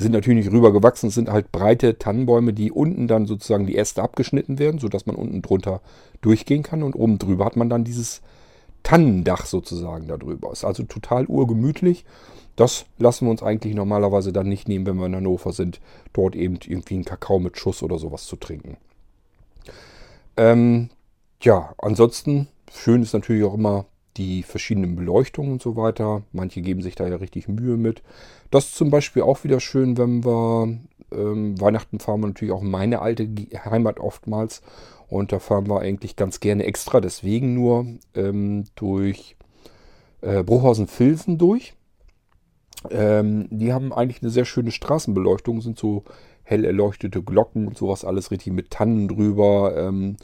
sind natürlich nicht rüber gewachsen. Es sind halt breite Tannenbäume, die unten dann sozusagen die Äste abgeschnitten werden, sodass man unten drunter durchgehen kann. Und oben drüber hat man dann dieses Tannendach sozusagen darüber. Ist also total urgemütlich. Das lassen wir uns eigentlich normalerweise dann nicht nehmen, wenn wir in Hannover sind, dort eben irgendwie einen Kakao mit Schuss oder sowas zu trinken. Ähm, ja, ansonsten schön ist natürlich auch immer die verschiedenen Beleuchtungen und so weiter. Manche geben sich da ja richtig Mühe mit. Das ist zum Beispiel auch wieder schön, wenn wir ähm, Weihnachten fahren wir natürlich auch in meine alte Heimat oftmals. Und da fahren wir eigentlich ganz gerne extra, deswegen nur ähm, durch äh, Bruchhausen-Filsen durch. Ähm, die haben eigentlich eine sehr schöne Straßenbeleuchtung, sind so hell erleuchtete Glocken und sowas, alles richtig mit Tannen drüber. Ähm,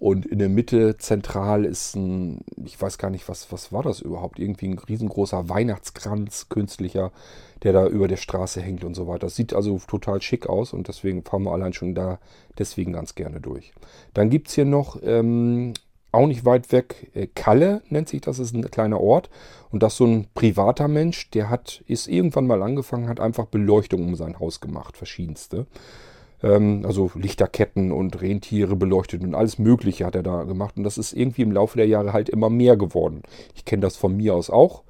und in der Mitte zentral ist ein, ich weiß gar nicht, was, was war das überhaupt? Irgendwie ein riesengroßer Weihnachtskranz, künstlicher, der da über der Straße hängt und so weiter. Das sieht also total schick aus und deswegen fahren wir allein schon da deswegen ganz gerne durch. Dann gibt es hier noch ähm, auch nicht weit weg, äh, Kalle nennt sich das, ist ein kleiner Ort. Und das ist so ein privater Mensch, der hat, ist irgendwann mal angefangen, hat einfach Beleuchtung um sein Haus gemacht, verschiedenste. Ähm, also Lichterketten und Rentiere beleuchtet und alles Mögliche hat er da gemacht. Und das ist irgendwie im Laufe der Jahre halt immer mehr geworden. Ich kenne das von mir aus auch.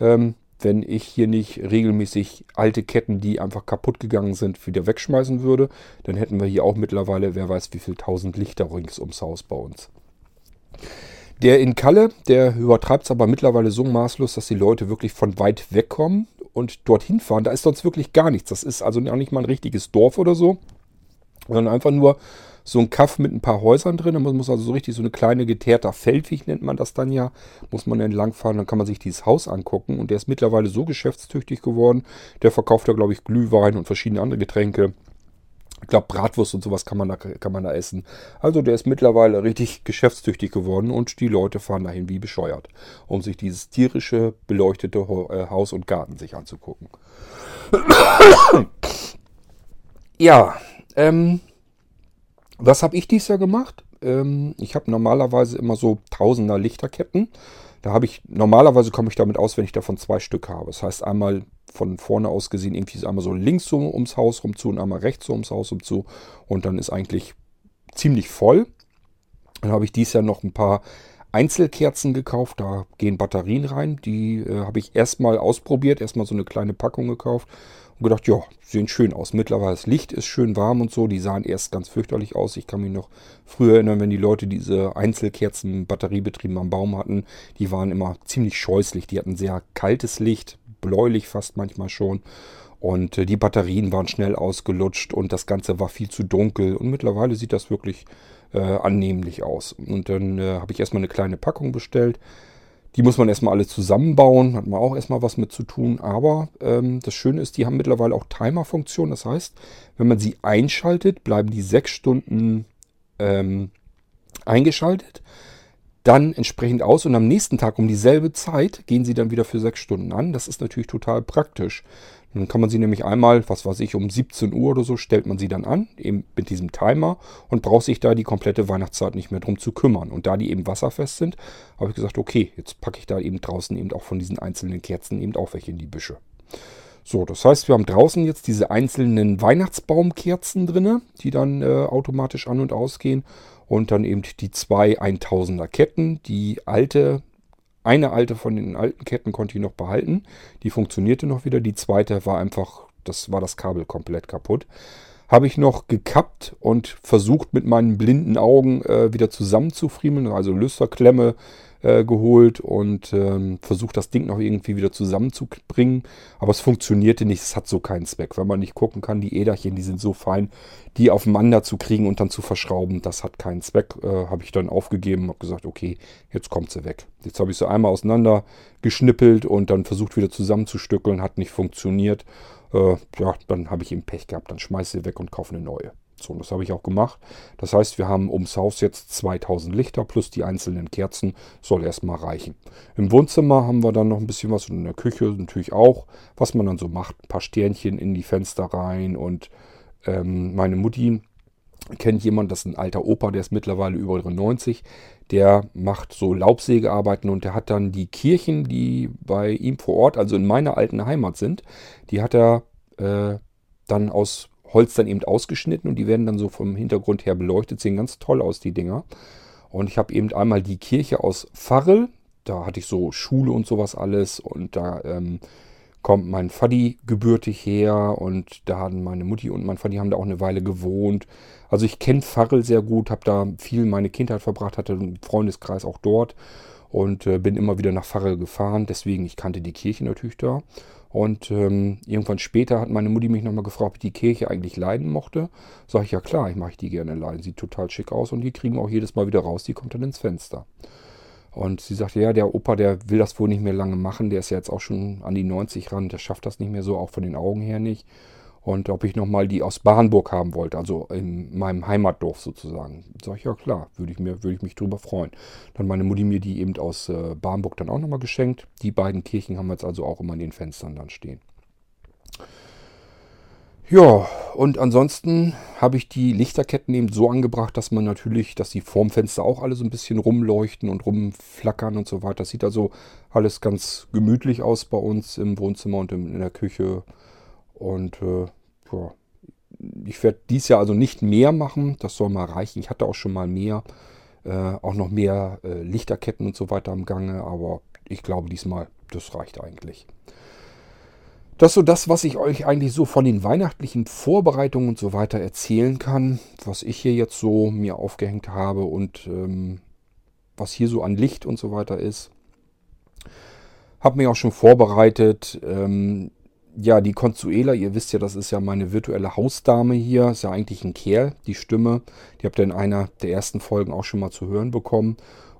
Ähm, wenn ich hier nicht regelmäßig alte Ketten, die einfach kaputt gegangen sind, wieder wegschmeißen würde, dann hätten wir hier auch mittlerweile, wer weiß, wie viel tausend Lichter rings ums Haus bei uns. Der in Kalle, der übertreibt es aber mittlerweile so maßlos, dass die Leute wirklich von weit weg kommen und dorthin fahren. Da ist sonst wirklich gar nichts. Das ist also auch nicht mal ein richtiges Dorf oder so, sondern einfach nur so ein Kaff mit ein paar Häusern drin. Da muss also so richtig so eine kleine geteerter Feldweg, nennt man das dann ja, muss man entlangfahren. Dann kann man sich dieses Haus angucken. Und der ist mittlerweile so geschäftstüchtig geworden. Der verkauft da, glaube ich, Glühwein und verschiedene andere Getränke. Ich glaube, Bratwurst und sowas kann man, da, kann man da essen. Also der ist mittlerweile richtig geschäftstüchtig geworden und die Leute fahren dahin wie bescheuert, um sich dieses tierische, beleuchtete äh, Haus und Garten sich anzugucken. ja, ähm, was habe ich dieses Jahr gemacht? Ähm, ich habe normalerweise immer so Tausender Lichterketten. Da habe ich, normalerweise komme ich damit aus, wenn ich davon zwei Stück habe. Das heißt einmal von vorne aus gesehen irgendwie einmal so links so ums Haus rum zu und einmal rechts so ums Haus rum zu. Und dann ist eigentlich ziemlich voll. Dann habe ich dieses Jahr noch ein paar Einzelkerzen gekauft. Da gehen Batterien rein. Die äh, habe ich erstmal ausprobiert. Erstmal so eine kleine Packung gekauft. Und gedacht, ja, sehen schön aus. Mittlerweile das Licht ist schön warm und so. Die sahen erst ganz fürchterlich aus. Ich kann mich noch früher erinnern, wenn die Leute diese Einzelkerzen batteriebetrieben am Baum hatten. Die waren immer ziemlich scheußlich. Die hatten sehr kaltes Licht, bläulich fast manchmal schon. Und äh, die Batterien waren schnell ausgelutscht und das Ganze war viel zu dunkel. Und mittlerweile sieht das wirklich äh, annehmlich aus. Und dann äh, habe ich erstmal eine kleine Packung bestellt. Die muss man erstmal alle zusammenbauen, hat man auch erstmal was mit zu tun. Aber ähm, das Schöne ist, die haben mittlerweile auch Timer-Funktion. Das heißt, wenn man sie einschaltet, bleiben die sechs Stunden ähm, eingeschaltet dann entsprechend aus und am nächsten Tag um dieselbe Zeit gehen sie dann wieder für sechs Stunden an. Das ist natürlich total praktisch. Dann kann man sie nämlich einmal, was weiß ich, um 17 Uhr oder so stellt man sie dann an, eben mit diesem Timer und braucht sich da die komplette Weihnachtszeit nicht mehr drum zu kümmern. Und da die eben wasserfest sind, habe ich gesagt, okay, jetzt packe ich da eben draußen eben auch von diesen einzelnen Kerzen eben auch welche in die Büsche. So, das heißt, wir haben draußen jetzt diese einzelnen Weihnachtsbaumkerzen drin, die dann äh, automatisch an und ausgehen. Und dann eben die zwei 1000er Ketten. Die alte, eine alte von den alten Ketten konnte ich noch behalten. Die funktionierte noch wieder. Die zweite war einfach, das war das Kabel komplett kaputt. habe ich noch gekappt und versucht mit meinen blinden Augen äh, wieder zusammenzufriemeln, also Lüsterklemme äh, geholt und ähm, versucht das Ding noch irgendwie wieder zusammenzubringen. Aber es funktionierte nicht, es hat so keinen Zweck. Wenn man nicht gucken kann, die Äderchen, die sind so fein, die aufeinander zu kriegen und dann zu verschrauben, das hat keinen Zweck. Äh, habe ich dann aufgegeben, habe gesagt, okay, jetzt kommt sie weg. Jetzt habe ich sie einmal auseinander geschnippelt und dann versucht wieder zusammenzustückeln, hat nicht funktioniert. Äh, ja, dann habe ich eben Pech gehabt, dann schmeiße sie weg und kaufe eine neue. So, und das habe ich auch gemacht. Das heißt, wir haben ums Haus jetzt 2000 Lichter plus die einzelnen Kerzen. Soll erstmal reichen. Im Wohnzimmer haben wir dann noch ein bisschen was und in der Küche natürlich auch, was man dann so macht. Ein paar Sternchen in die Fenster rein und ähm, meine Mutti kennt jemand, das ist ein alter Opa, der ist mittlerweile über 90. Der macht so Laubsägearbeiten und der hat dann die Kirchen, die bei ihm vor Ort, also in meiner alten Heimat sind, die hat er äh, dann aus Holz dann eben ausgeschnitten und die werden dann so vom Hintergrund her beleuchtet. Sehen ganz toll aus, die Dinger. Und ich habe eben einmal die Kirche aus Farrel. Da hatte ich so Schule und sowas alles. Und da ähm, kommt mein Faddy gebürtig her. Und da hatten meine Mutti und mein Faddy haben da auch eine Weile gewohnt. Also ich kenne Farrel sehr gut, habe da viel meine Kindheit verbracht, hatte einen Freundeskreis auch dort. Und äh, bin immer wieder nach Farrel gefahren. Deswegen, ich kannte die Kirche natürlich da. Und ähm, irgendwann später hat meine Mutti mich nochmal gefragt, ob ich die Kirche eigentlich leiden mochte. Sag ich, ja klar, ich mache die gerne leiden. Sieht total schick aus und die kriegen wir auch jedes Mal wieder raus. Die kommt dann ins Fenster. Und sie sagte, ja, der Opa, der will das wohl nicht mehr lange machen. Der ist ja jetzt auch schon an die 90 ran. Der schafft das nicht mehr so, auch von den Augen her nicht und ob ich nochmal die aus Bahnburg haben wollte, also in meinem Heimatdorf sozusagen. Sag ich, ja klar, würde ich, mir, würde ich mich drüber freuen. Dann meine Mutti mir die eben aus äh, Bahnburg dann auch nochmal geschenkt. Die beiden Kirchen haben wir jetzt also auch immer in den Fenstern dann stehen. Ja, und ansonsten habe ich die Lichterketten eben so angebracht, dass man natürlich, dass die vorm Fenster auch alle so ein bisschen rumleuchten und rumflackern und so weiter. Das sieht also alles ganz gemütlich aus bei uns im Wohnzimmer und in der Küche. Und äh, ja, ich werde dies Jahr also nicht mehr machen. Das soll mal reichen. Ich hatte auch schon mal mehr, äh, auch noch mehr äh, Lichterketten und so weiter am Gange. Aber ich glaube diesmal, das reicht eigentlich. Das ist so das, was ich euch eigentlich so von den weihnachtlichen Vorbereitungen und so weiter erzählen kann. Was ich hier jetzt so mir aufgehängt habe und ähm, was hier so an Licht und so weiter ist. Habe mich auch schon vorbereitet. Ähm, ja, die Consuela, ihr wisst ja, das ist ja meine virtuelle Hausdame hier. Ist ja eigentlich ein Kerl, die Stimme. Die habt ihr in einer der ersten Folgen auch schon mal zu hören bekommen.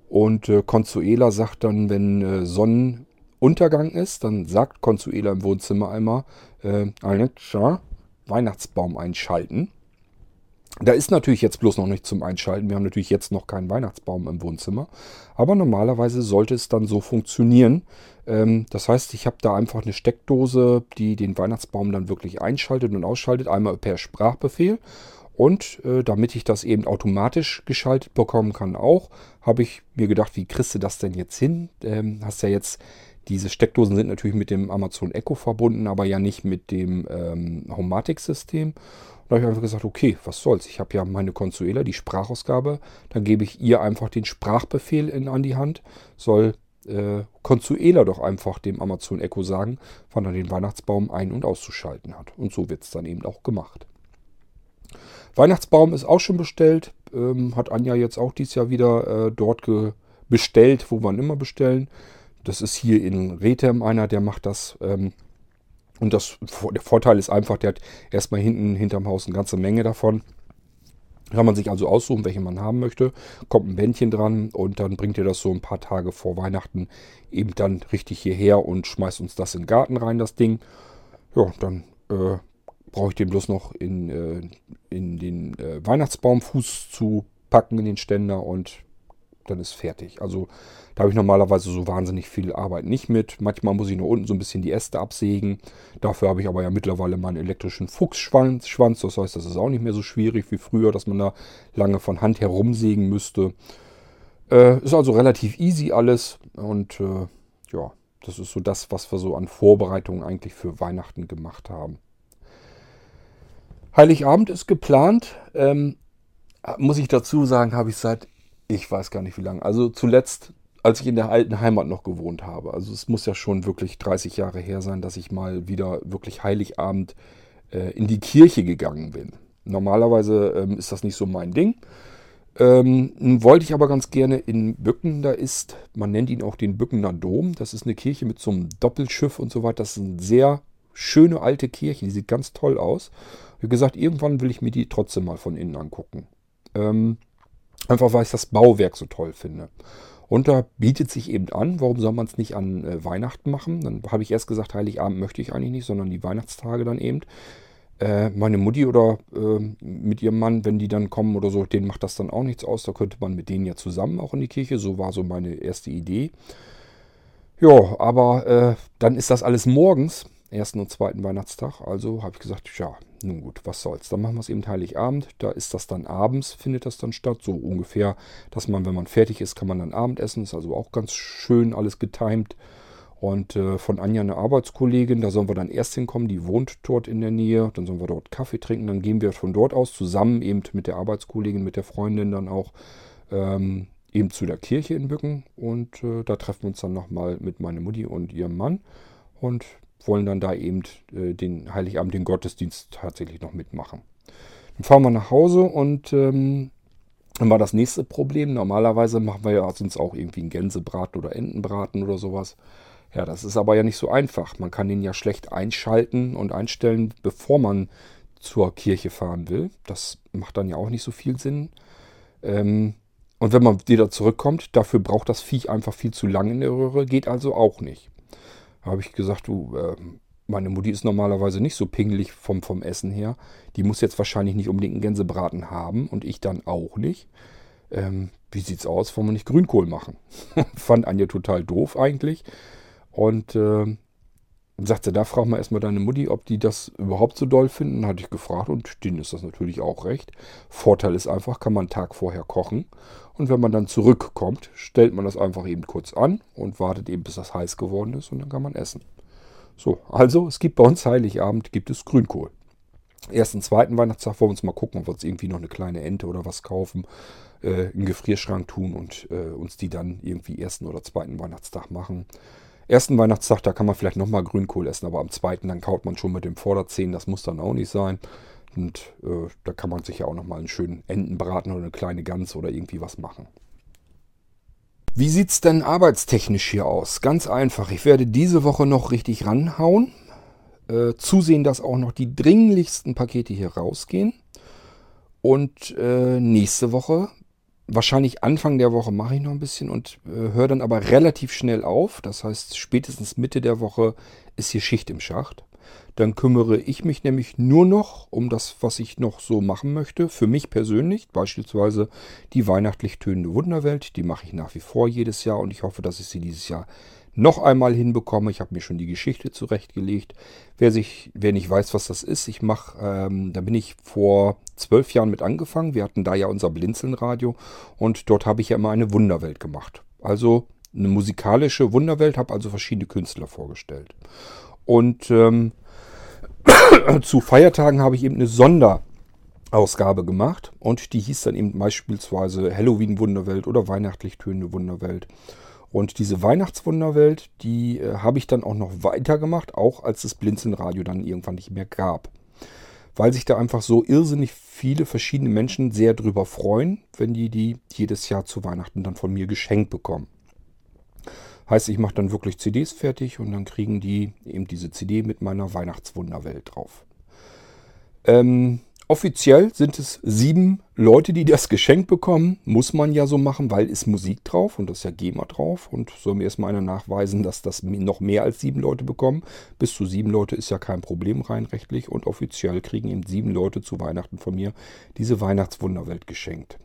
Und äh, Consuela sagt dann, wenn äh, Sonnenuntergang ist, dann sagt Consuela im Wohnzimmer einmal, äh, Alexa, Weihnachtsbaum einschalten. Da ist natürlich jetzt bloß noch nicht zum Einschalten. Wir haben natürlich jetzt noch keinen Weihnachtsbaum im Wohnzimmer. Aber normalerweise sollte es dann so funktionieren. Ähm, das heißt, ich habe da einfach eine Steckdose, die den Weihnachtsbaum dann wirklich einschaltet und ausschaltet. Einmal per Sprachbefehl. Und äh, damit ich das eben automatisch geschaltet bekommen kann auch, habe ich mir gedacht, wie kriegst du das denn jetzt hin? Ähm, hast ja jetzt, diese Steckdosen sind natürlich mit dem Amazon Echo verbunden, aber ja nicht mit dem ähm, Homematic-System. Da habe ich einfach gesagt, okay, was soll's. Ich habe ja meine Consuela, die Sprachausgabe. Dann gebe ich ihr einfach den Sprachbefehl in, an die Hand. Soll äh, Consuela doch einfach dem Amazon Echo sagen, wann er den Weihnachtsbaum ein- und auszuschalten hat. Und so wird es dann eben auch gemacht. Weihnachtsbaum ist auch schon bestellt. Ähm, hat Anja jetzt auch dieses Jahr wieder äh, dort bestellt, wo ihn immer bestellen. Das ist hier in Rethem einer, der macht das. Ähm, und das, der Vorteil ist einfach, der hat erstmal hinten hinterm Haus eine ganze Menge davon. Kann man sich also aussuchen, welche man haben möchte. Kommt ein Bändchen dran und dann bringt ihr das so ein paar Tage vor Weihnachten eben dann richtig hierher und schmeißt uns das in den Garten rein, das Ding. Ja, dann äh, brauche ich den bloß noch in, äh, in den äh, Weihnachtsbaumfuß zu packen, in den Ständer und dann ist fertig. Also da habe ich normalerweise so wahnsinnig viel Arbeit nicht mit. Manchmal muss ich nur unten so ein bisschen die Äste absägen. Dafür habe ich aber ja mittlerweile meinen elektrischen Fuchsschwanz. Schwanz. Das heißt, das ist auch nicht mehr so schwierig wie früher, dass man da lange von Hand herumsägen müsste. Äh, ist also relativ easy alles. Und äh, ja, das ist so das, was wir so an Vorbereitungen eigentlich für Weihnachten gemacht haben. Heiligabend ist geplant. Ähm, muss ich dazu sagen, habe ich seit ich weiß gar nicht wie lange. Also zuletzt, als ich in der alten Heimat noch gewohnt habe. Also es muss ja schon wirklich 30 Jahre her sein, dass ich mal wieder wirklich Heiligabend äh, in die Kirche gegangen bin. Normalerweise ähm, ist das nicht so mein Ding. Ähm, wollte ich aber ganz gerne in Bücken, da ist, man nennt ihn auch den Bückener Dom. Das ist eine Kirche mit so einem Doppelschiff und so weiter. Das ist eine sehr schöne alte Kirche, die sieht ganz toll aus. Wie gesagt, irgendwann will ich mir die trotzdem mal von innen angucken. Ähm, einfach weil ich das Bauwerk so toll finde. Und da bietet sich eben an, warum soll man es nicht an äh, Weihnachten machen? Dann habe ich erst gesagt, Heiligabend möchte ich eigentlich nicht, sondern die Weihnachtstage dann eben. Äh, meine Mutti oder äh, mit ihrem Mann, wenn die dann kommen oder so, denen macht das dann auch nichts aus. Da könnte man mit denen ja zusammen auch in die Kirche. So war so meine erste Idee. Ja, aber äh, dann ist das alles morgens, ersten und zweiten Weihnachtstag. Also habe ich gesagt, ja, nun gut, was soll's. Dann machen wir es eben Heiligabend. Da ist das dann abends, findet das dann statt. So ungefähr, dass man, wenn man fertig ist, kann man dann Abendessen. Ist also auch ganz schön alles getimt. Und äh, von Anja eine Arbeitskollegin, da sollen wir dann erst hinkommen, die wohnt dort in der Nähe. Dann sollen wir dort Kaffee trinken. Dann gehen wir von dort aus zusammen eben mit der Arbeitskollegin, mit der Freundin dann auch ähm, eben zu der Kirche in Bücken. Und äh, da treffen wir uns dann nochmal mit meiner Mutti und ihrem Mann und wollen dann da eben äh, den Heiligabend, den Gottesdienst tatsächlich noch mitmachen. Dann fahren wir nach Hause und ähm, dann war das nächste Problem. Normalerweise machen wir ja sonst auch irgendwie einen Gänsebraten oder Entenbraten oder sowas. Ja, das ist aber ja nicht so einfach. Man kann den ja schlecht einschalten und einstellen, bevor man zur Kirche fahren will. Das macht dann ja auch nicht so viel Sinn. Ähm, und wenn man wieder zurückkommt, dafür braucht das Viech einfach viel zu lange in der Röhre, geht also auch nicht. Habe ich gesagt, du, äh, meine Mutti ist normalerweise nicht so pingelig vom, vom Essen her. Die muss jetzt wahrscheinlich nicht unbedingt einen Gänsebraten haben und ich dann auch nicht. Ähm, wie sieht's aus, wollen wir nicht Grünkohl machen? Fand Anja total doof eigentlich. Und äh, sagte, da frag mal erstmal deine Mutti, ob die das überhaupt so doll finden. Hatte ich gefragt und denen ist das natürlich auch recht. Vorteil ist einfach, kann man einen Tag vorher kochen. Und wenn man dann zurückkommt, stellt man das einfach eben kurz an und wartet eben, bis das heiß geworden ist und dann kann man essen. So, also es gibt bei uns Heiligabend, gibt es Grünkohl. Ersten, zweiten Weihnachtstag wollen wir uns mal gucken, ob wir uns irgendwie noch eine kleine Ente oder was kaufen, äh, in Gefrierschrank tun und äh, uns die dann irgendwie ersten oder zweiten Weihnachtstag machen. Ersten Weihnachtstag, da kann man vielleicht nochmal Grünkohl essen, aber am zweiten, dann kaut man schon mit dem Vorderzehen, das muss dann auch nicht sein. Und äh, da kann man sich ja auch nochmal einen schönen Entenbraten oder eine kleine Gans oder irgendwie was machen. Wie sieht es denn arbeitstechnisch hier aus? Ganz einfach. Ich werde diese Woche noch richtig ranhauen. Äh, zusehen, dass auch noch die dringlichsten Pakete hier rausgehen. Und äh, nächste Woche wahrscheinlich Anfang der Woche mache ich noch ein bisschen und äh, höre dann aber relativ schnell auf. Das heißt, spätestens Mitte der Woche ist hier Schicht im Schacht. Dann kümmere ich mich nämlich nur noch um das, was ich noch so machen möchte. Für mich persönlich, beispielsweise die weihnachtlich tönende Wunderwelt. Die mache ich nach wie vor jedes Jahr und ich hoffe, dass ich sie dieses Jahr noch einmal hinbekomme. Ich habe mir schon die Geschichte zurechtgelegt. Wer sich, wer nicht weiß, was das ist, ich mache, ähm, da bin ich vor zwölf Jahren mit angefangen. Wir hatten da ja unser Blinzelnradio und dort habe ich ja immer eine Wunderwelt gemacht. Also eine musikalische Wunderwelt, habe also verschiedene Künstler vorgestellt. Und ähm, zu Feiertagen habe ich eben eine Sonderausgabe gemacht und die hieß dann eben beispielsweise Halloween Wunderwelt oder Weihnachtlich tönende Wunderwelt. Und diese Weihnachtswunderwelt, die äh, habe ich dann auch noch weitergemacht, auch als das Blinzelnradio dann irgendwann nicht mehr gab. Weil sich da einfach so irrsinnig viele verschiedene Menschen sehr drüber freuen, wenn die die jedes Jahr zu Weihnachten dann von mir geschenkt bekommen. Heißt, ich mache dann wirklich CDs fertig und dann kriegen die eben diese CD mit meiner Weihnachtswunderwelt drauf. Ähm, Offiziell sind es sieben Leute, die das Geschenk bekommen. Muss man ja so machen, weil ist Musik drauf und das ist ja GEMA drauf. Und soll mir erstmal einer nachweisen, dass das noch mehr als sieben Leute bekommen. Bis zu sieben Leute ist ja kein Problem rein rechtlich. Und offiziell kriegen eben sieben Leute zu Weihnachten von mir diese Weihnachtswunderwelt geschenkt.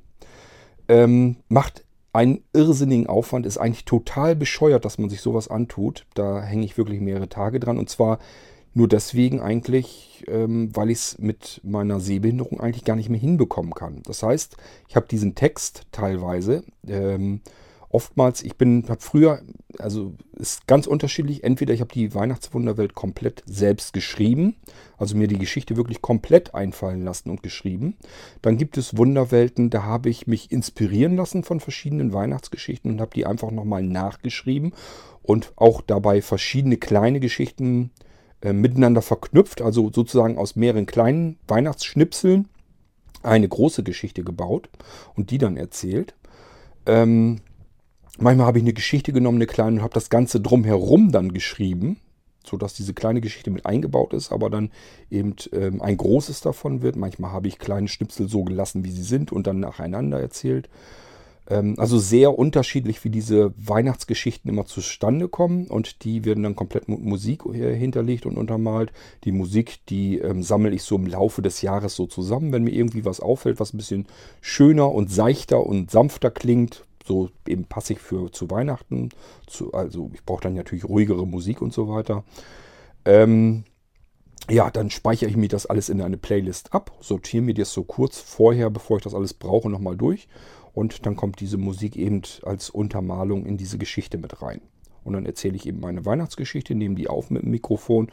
Ähm, macht einen irrsinnigen Aufwand, ist eigentlich total bescheuert, dass man sich sowas antut. Da hänge ich wirklich mehrere Tage dran. Und zwar nur deswegen eigentlich, ähm, weil ich es mit meiner Sehbehinderung eigentlich gar nicht mehr hinbekommen kann. Das heißt, ich habe diesen Text teilweise. Ähm, oftmals, ich bin, habe früher, also ist ganz unterschiedlich. Entweder ich habe die Weihnachtswunderwelt komplett selbst geschrieben, also mir die Geschichte wirklich komplett einfallen lassen und geschrieben. Dann gibt es Wunderwelten, da habe ich mich inspirieren lassen von verschiedenen Weihnachtsgeschichten und habe die einfach nochmal nachgeschrieben und auch dabei verschiedene kleine Geschichten miteinander verknüpft, also sozusagen aus mehreren kleinen Weihnachtsschnipseln eine große Geschichte gebaut und die dann erzählt. Ähm, manchmal habe ich eine Geschichte genommen, eine kleine, und habe das Ganze drumherum dann geschrieben, sodass diese kleine Geschichte mit eingebaut ist, aber dann eben ähm, ein großes davon wird. Manchmal habe ich kleine Schnipsel so gelassen, wie sie sind und dann nacheinander erzählt. Ähm, also sehr unterschiedlich, wie diese Weihnachtsgeschichten immer zustande kommen und die werden dann komplett mit Musik hinterlegt und untermalt. Die Musik, die ähm, sammle ich so im Laufe des Jahres so zusammen, wenn mir irgendwie was auffällt, was ein bisschen schöner und seichter und sanfter klingt. So eben passig für zu Weihnachten. Zu, also ich brauche dann natürlich ruhigere Musik und so weiter. Ähm, ja, dann speichere ich mir das alles in eine Playlist ab, sortiere mir das so kurz vorher, bevor ich das alles brauche, nochmal durch und dann kommt diese Musik eben als Untermalung in diese Geschichte mit rein. Und dann erzähle ich eben meine Weihnachtsgeschichte, nehme die auf mit dem Mikrofon,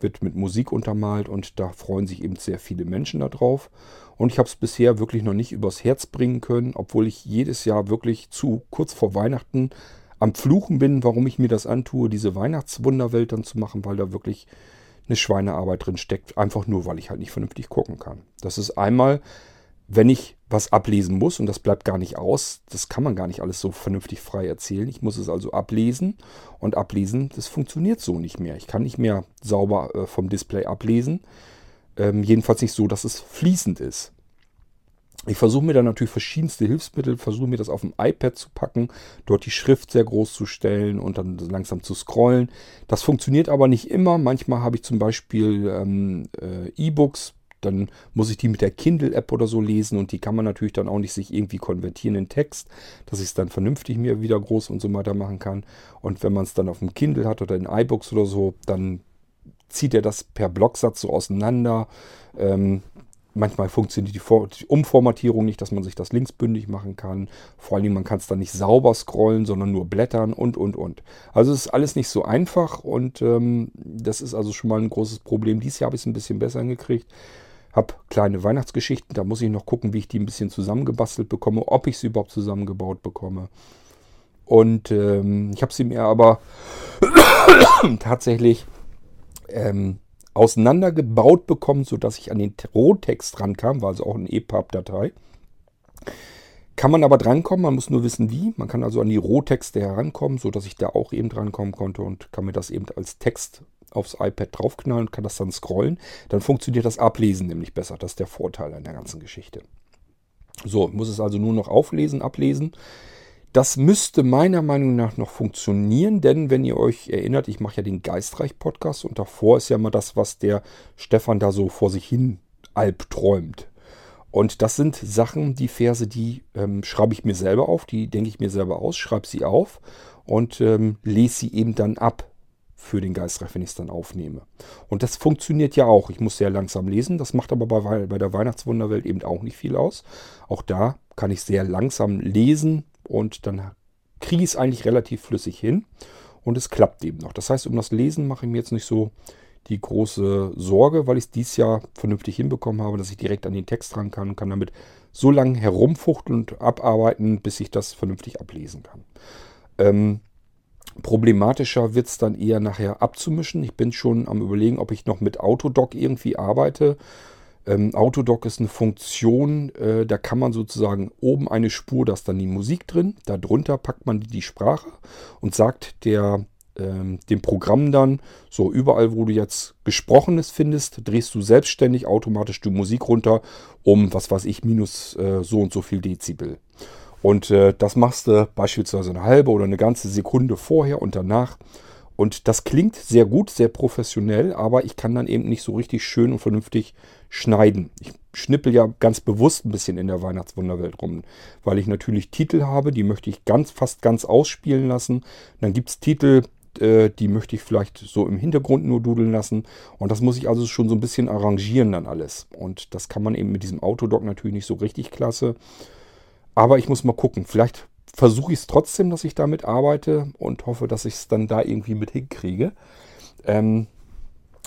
wird mit Musik untermalt und da freuen sich eben sehr viele Menschen darauf. Und ich habe es bisher wirklich noch nicht übers Herz bringen können, obwohl ich jedes Jahr wirklich zu kurz vor Weihnachten am Fluchen bin, warum ich mir das antue, diese Weihnachtswunderwelt dann zu machen, weil da wirklich eine Schweinearbeit drin steckt, einfach nur, weil ich halt nicht vernünftig gucken kann. Das ist einmal wenn ich was ablesen muss, und das bleibt gar nicht aus, das kann man gar nicht alles so vernünftig frei erzählen. Ich muss es also ablesen und ablesen, das funktioniert so nicht mehr. Ich kann nicht mehr sauber äh, vom Display ablesen. Ähm, jedenfalls nicht so, dass es fließend ist. Ich versuche mir dann natürlich verschiedenste Hilfsmittel, versuche mir das auf dem iPad zu packen, dort die Schrift sehr groß zu stellen und dann langsam zu scrollen. Das funktioniert aber nicht immer. Manchmal habe ich zum Beispiel ähm, äh, E-Books dann muss ich die mit der Kindle-App oder so lesen und die kann man natürlich dann auch nicht sich irgendwie konvertieren in Text, dass ich es dann vernünftig mir wieder groß und so weiter machen kann. Und wenn man es dann auf dem Kindle hat oder in iBooks oder so, dann zieht er das per Blocksatz so auseinander. Ähm, manchmal funktioniert die, Umformatierung nicht, dass man sich das linksbündig machen kann. Vor allen Dingen, man kann es dann nicht sauber scrollen, sondern nur blättern und, und, und. Also es ist alles nicht so einfach und ähm, das ist also schon mal ein großes Problem. Dieses Jahr habe ich es ein bisschen besser hingekriegt. Habe kleine Weihnachtsgeschichten, da muss ich noch gucken, wie ich die ein bisschen zusammengebastelt bekomme, ob ich sie überhaupt zusammengebaut bekomme. Und ähm, ich habe sie mir aber tatsächlich ähm, auseinandergebaut bekommen, sodass ich an den Rohtext rankam, war also auch eine EPUB-Datei. Kann man aber drankommen, man muss nur wissen wie. Man kann also an die Rohtexte herankommen, sodass ich da auch eben drankommen konnte und kann mir das eben als Text aufs iPad draufknallen und kann das dann scrollen. Dann funktioniert das Ablesen nämlich besser. Das ist der Vorteil an der ganzen Geschichte. So, muss es also nur noch auflesen, ablesen. Das müsste meiner Meinung nach noch funktionieren, denn wenn ihr euch erinnert, ich mache ja den Geistreich-Podcast und davor ist ja mal das, was der Stefan da so vor sich hin albträumt. Und das sind Sachen, die Verse, die ähm, schreibe ich mir selber auf, die denke ich mir selber aus, schreibe sie auf und ähm, lese sie eben dann ab für den Geistreich, wenn ich es dann aufnehme. Und das funktioniert ja auch. Ich muss sehr langsam lesen. Das macht aber bei, bei der Weihnachtswunderwelt eben auch nicht viel aus. Auch da kann ich sehr langsam lesen und dann kriege ich es eigentlich relativ flüssig hin. Und es klappt eben noch. Das heißt, um das Lesen mache ich mir jetzt nicht so die große Sorge, weil ich es dieses Jahr vernünftig hinbekommen habe, dass ich direkt an den Text ran kann und kann damit so lange herumfuchteln und abarbeiten, bis ich das vernünftig ablesen kann. Ähm, Problematischer wird es dann eher nachher abzumischen. Ich bin schon am überlegen, ob ich noch mit Autodoc irgendwie arbeite. Ähm, Autodoc ist eine Funktion, äh, da kann man sozusagen oben eine Spur, da ist dann die Musik drin, darunter packt man die Sprache und sagt der, ähm, dem Programm dann, so überall, wo du jetzt Gesprochenes findest, drehst du selbstständig automatisch die Musik runter um, was weiß ich, minus äh, so und so viel Dezibel. Und äh, das machst du beispielsweise eine halbe oder eine ganze Sekunde vorher und danach. Und das klingt sehr gut, sehr professionell, aber ich kann dann eben nicht so richtig schön und vernünftig schneiden. Ich schnippel ja ganz bewusst ein bisschen in der Weihnachtswunderwelt rum, weil ich natürlich Titel habe, die möchte ich ganz, fast ganz ausspielen lassen. Dann gibt es Titel, äh, die möchte ich vielleicht so im Hintergrund nur dudeln lassen. Und das muss ich also schon so ein bisschen arrangieren dann alles. Und das kann man eben mit diesem Autodoc natürlich nicht so richtig klasse. Aber ich muss mal gucken. Vielleicht versuche ich es trotzdem, dass ich damit arbeite und hoffe, dass ich es dann da irgendwie mit hinkriege. Ähm,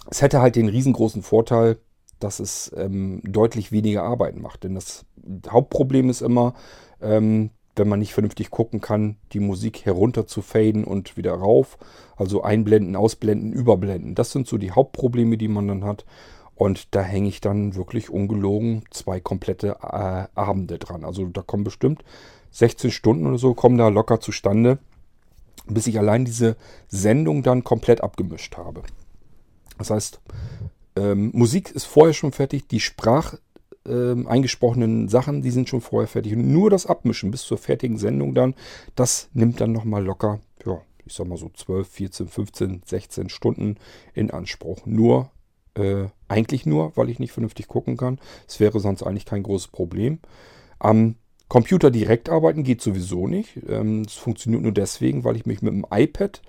es hätte halt den riesengroßen Vorteil, dass es ähm, deutlich weniger Arbeit macht. Denn das Hauptproblem ist immer, ähm, wenn man nicht vernünftig gucken kann, die Musik herunter zu faden und wieder rauf. Also einblenden, ausblenden, überblenden. Das sind so die Hauptprobleme, die man dann hat. Und da hänge ich dann wirklich ungelogen zwei komplette äh, Abende dran. Also da kommen bestimmt 16 Stunden oder so, kommen da locker zustande, bis ich allein diese Sendung dann komplett abgemischt habe. Das heißt, ähm, Musik ist vorher schon fertig, die Sprach ähm, eingesprochenen Sachen, die sind schon vorher fertig. Nur das Abmischen bis zur fertigen Sendung dann, das nimmt dann nochmal locker, ja, ich sag mal so 12, 14, 15, 16 Stunden in Anspruch. Nur, äh, eigentlich nur, weil ich nicht vernünftig gucken kann. Es wäre sonst eigentlich kein großes Problem. Am Computer direkt arbeiten geht sowieso nicht. Es ähm, funktioniert nur deswegen, weil ich mich mit dem iPad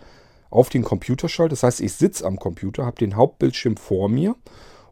auf den Computer schalte. Das heißt, ich sitze am Computer, habe den Hauptbildschirm vor mir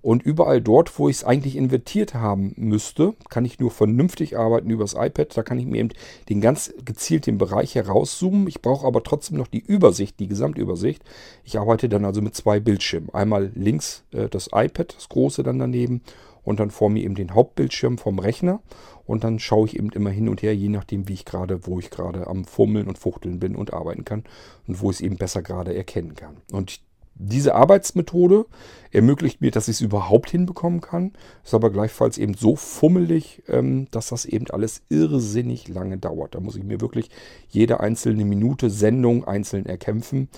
und überall dort, wo ich es eigentlich invertiert haben müsste, kann ich nur vernünftig arbeiten übers iPad. Da kann ich mir eben den ganz gezielt den Bereich herauszoomen. Ich brauche aber trotzdem noch die Übersicht, die Gesamtübersicht. Ich arbeite dann also mit zwei Bildschirmen. Einmal links äh, das iPad, das große dann daneben und dann vor mir eben den Hauptbildschirm vom Rechner. Und dann schaue ich eben immer hin und her, je nachdem, wie ich gerade, wo ich gerade am Fummeln und Fuchteln bin und arbeiten kann und wo ich es eben besser gerade erkennen kann. Und diese Arbeitsmethode ermöglicht mir, dass ich es überhaupt hinbekommen kann, ist aber gleichfalls eben so fummelig, ähm, dass das eben alles irrsinnig lange dauert. Da muss ich mir wirklich jede einzelne Minute Sendung einzeln erkämpfen.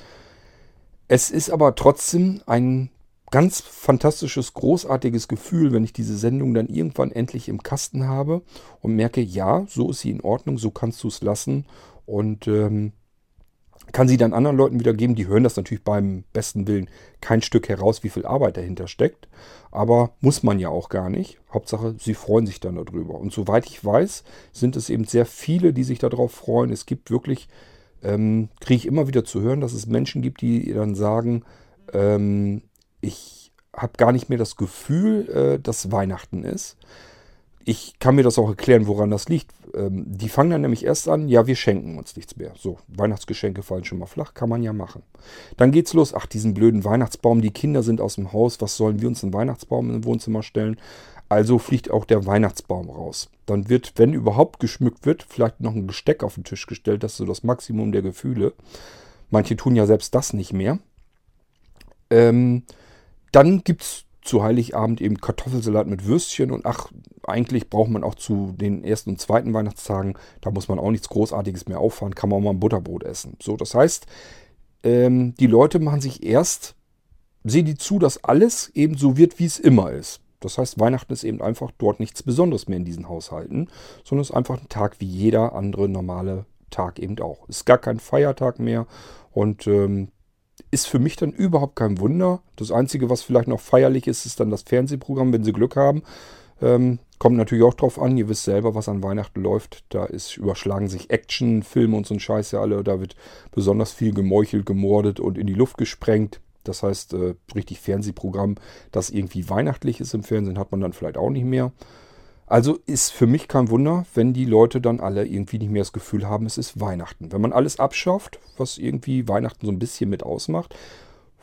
Es ist aber trotzdem ein ganz fantastisches, großartiges Gefühl, wenn ich diese Sendung dann irgendwann endlich im Kasten habe und merke, ja, so ist sie in Ordnung, so kannst du es lassen und ähm, kann sie dann anderen Leuten wiedergeben. Die hören das natürlich beim besten Willen kein Stück heraus, wie viel Arbeit dahinter steckt. Aber muss man ja auch gar nicht. Hauptsache, sie freuen sich dann darüber. Und soweit ich weiß, sind es eben sehr viele, die sich darauf freuen. Es gibt wirklich, ähm, kriege ich immer wieder zu hören, dass es Menschen gibt, die dann sagen, ähm, ich habe gar nicht mehr das Gefühl, äh, dass Weihnachten ist. Ich kann mir das auch erklären, woran das liegt. Ähm, die fangen dann nämlich erst an, ja, wir schenken uns nichts mehr. So, Weihnachtsgeschenke fallen schon mal flach, kann man ja machen. Dann geht's los, ach, diesen blöden Weihnachtsbaum, die Kinder sind aus dem Haus, was sollen wir uns einen Weihnachtsbaum im Wohnzimmer stellen? Also fliegt auch der Weihnachtsbaum raus. Dann wird, wenn überhaupt geschmückt wird, vielleicht noch ein Gesteck auf den Tisch gestellt. Das ist so das Maximum der Gefühle. Manche tun ja selbst das nicht mehr. Ähm, dann gibt es zu Heiligabend eben Kartoffelsalat mit Würstchen und ach, eigentlich braucht man auch zu den ersten und zweiten Weihnachtstagen, da muss man auch nichts Großartiges mehr auffahren, kann man auch mal ein Butterbrot essen. So, das heißt, ähm, die Leute machen sich erst, sehen die zu, dass alles eben so wird, wie es immer ist. Das heißt, Weihnachten ist eben einfach dort nichts Besonderes mehr in diesen Haushalten, sondern es ist einfach ein Tag wie jeder andere normale Tag eben auch. Es ist gar kein Feiertag mehr und ähm, ist für mich dann überhaupt kein Wunder. Das Einzige, was vielleicht noch feierlich ist, ist dann das Fernsehprogramm, wenn sie Glück haben. Ähm, kommt natürlich auch drauf an, ihr wisst selber, was an Weihnachten läuft. Da ist, überschlagen sich Actionfilme und so ein Scheiß ja alle. Da wird besonders viel gemeuchelt, gemordet und in die Luft gesprengt. Das heißt, äh, richtig Fernsehprogramm, das irgendwie weihnachtlich ist im Fernsehen, hat man dann vielleicht auch nicht mehr. Also ist für mich kein Wunder, wenn die Leute dann alle irgendwie nicht mehr das Gefühl haben, es ist Weihnachten. Wenn man alles abschafft, was irgendwie Weihnachten so ein bisschen mit ausmacht,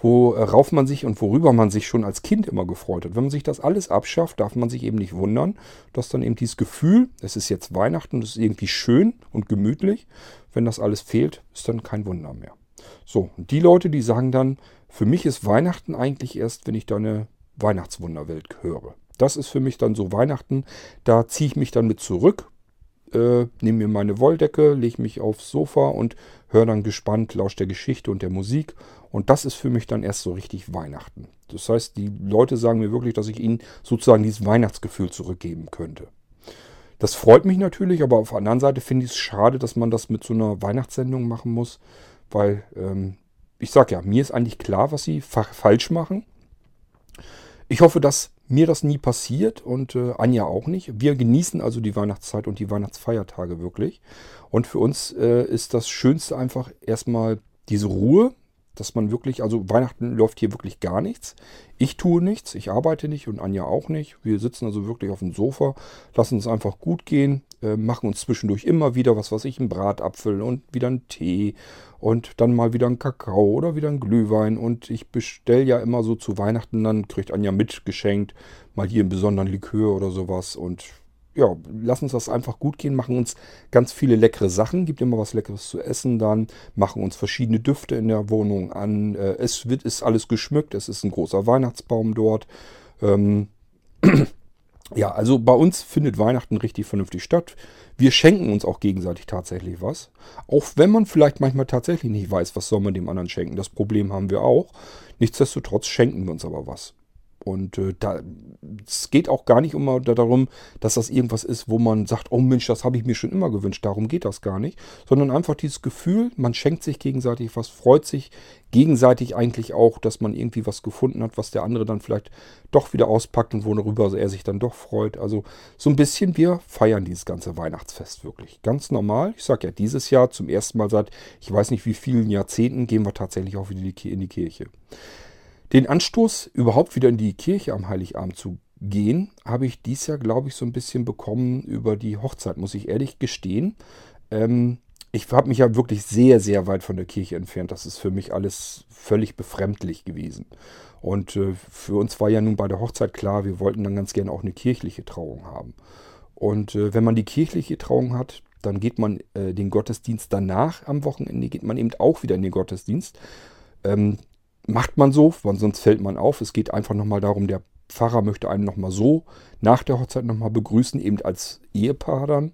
worauf man sich und worüber man sich schon als Kind immer gefreut hat. Wenn man sich das alles abschafft, darf man sich eben nicht wundern, dass dann eben dieses Gefühl, es ist jetzt Weihnachten, es ist irgendwie schön und gemütlich. Wenn das alles fehlt, ist dann kein Wunder mehr. So, und die Leute, die sagen dann, für mich ist Weihnachten eigentlich erst, wenn ich da eine Weihnachtswunderwelt höre. Das ist für mich dann so Weihnachten. Da ziehe ich mich dann mit zurück, äh, nehme mir meine Wolldecke, lege mich aufs Sofa und höre dann gespannt, lausche der Geschichte und der Musik. Und das ist für mich dann erst so richtig Weihnachten. Das heißt, die Leute sagen mir wirklich, dass ich ihnen sozusagen dieses Weihnachtsgefühl zurückgeben könnte. Das freut mich natürlich, aber auf der anderen Seite finde ich es schade, dass man das mit so einer Weihnachtssendung machen muss, weil ähm, ich sage ja, mir ist eigentlich klar, was sie fa falsch machen. Ich hoffe, dass mir das nie passiert und äh, Anja auch nicht. Wir genießen also die Weihnachtszeit und die Weihnachtsfeiertage wirklich. Und für uns äh, ist das Schönste einfach erstmal diese Ruhe, dass man wirklich, also Weihnachten läuft hier wirklich gar nichts. Ich tue nichts, ich arbeite nicht und Anja auch nicht. Wir sitzen also wirklich auf dem Sofa, lassen es einfach gut gehen, äh, machen uns zwischendurch immer wieder, was weiß ich, einen Bratapfel und wieder einen Tee und dann mal wieder einen Kakao oder wieder einen Glühwein. Und ich bestelle ja immer so zu Weihnachten, dann kriegt Anja mitgeschenkt, mal hier einen besonderen Likör oder sowas. Und ja, lassen uns das einfach gut gehen, machen uns ganz viele leckere Sachen, gibt immer was Leckeres zu essen dann, machen uns verschiedene Düfte in der Wohnung an. Äh, es wird, ist alles geschmückt, es ist ein großer Weihnachtsbaum dort. Ähm, ja, also bei uns findet Weihnachten richtig vernünftig statt. Wir schenken uns auch gegenseitig tatsächlich was. Auch wenn man vielleicht manchmal tatsächlich nicht weiß, was soll man dem anderen schenken. Das Problem haben wir auch. Nichtsdestotrotz schenken wir uns aber was. Und äh, da, es geht auch gar nicht immer darum, dass das irgendwas ist, wo man sagt, oh Mensch, das habe ich mir schon immer gewünscht. Darum geht das gar nicht. Sondern einfach dieses Gefühl, man schenkt sich gegenseitig was, freut sich gegenseitig eigentlich auch, dass man irgendwie was gefunden hat, was der andere dann vielleicht doch wieder auspackt und worüber er sich dann doch freut. Also so ein bisschen, wir feiern dieses ganze Weihnachtsfest wirklich. Ganz normal. Ich sage ja, dieses Jahr zum ersten Mal seit, ich weiß nicht wie vielen Jahrzehnten, gehen wir tatsächlich auch wieder in die Kirche. Den Anstoß, überhaupt wieder in die Kirche am Heiligabend zu gehen, habe ich dies Jahr, glaube ich, so ein bisschen bekommen über die Hochzeit, muss ich ehrlich gestehen. Ähm, ich habe mich ja wirklich sehr, sehr weit von der Kirche entfernt. Das ist für mich alles völlig befremdlich gewesen. Und äh, für uns war ja nun bei der Hochzeit klar, wir wollten dann ganz gerne auch eine kirchliche Trauung haben. Und äh, wenn man die kirchliche Trauung hat, dann geht man äh, den Gottesdienst danach am Wochenende, geht man eben auch wieder in den Gottesdienst. Ähm, macht man so, weil sonst fällt man auf. Es geht einfach nochmal darum, der Pfarrer möchte einen nochmal so nach der Hochzeit nochmal begrüßen, eben als Ehepaar dann.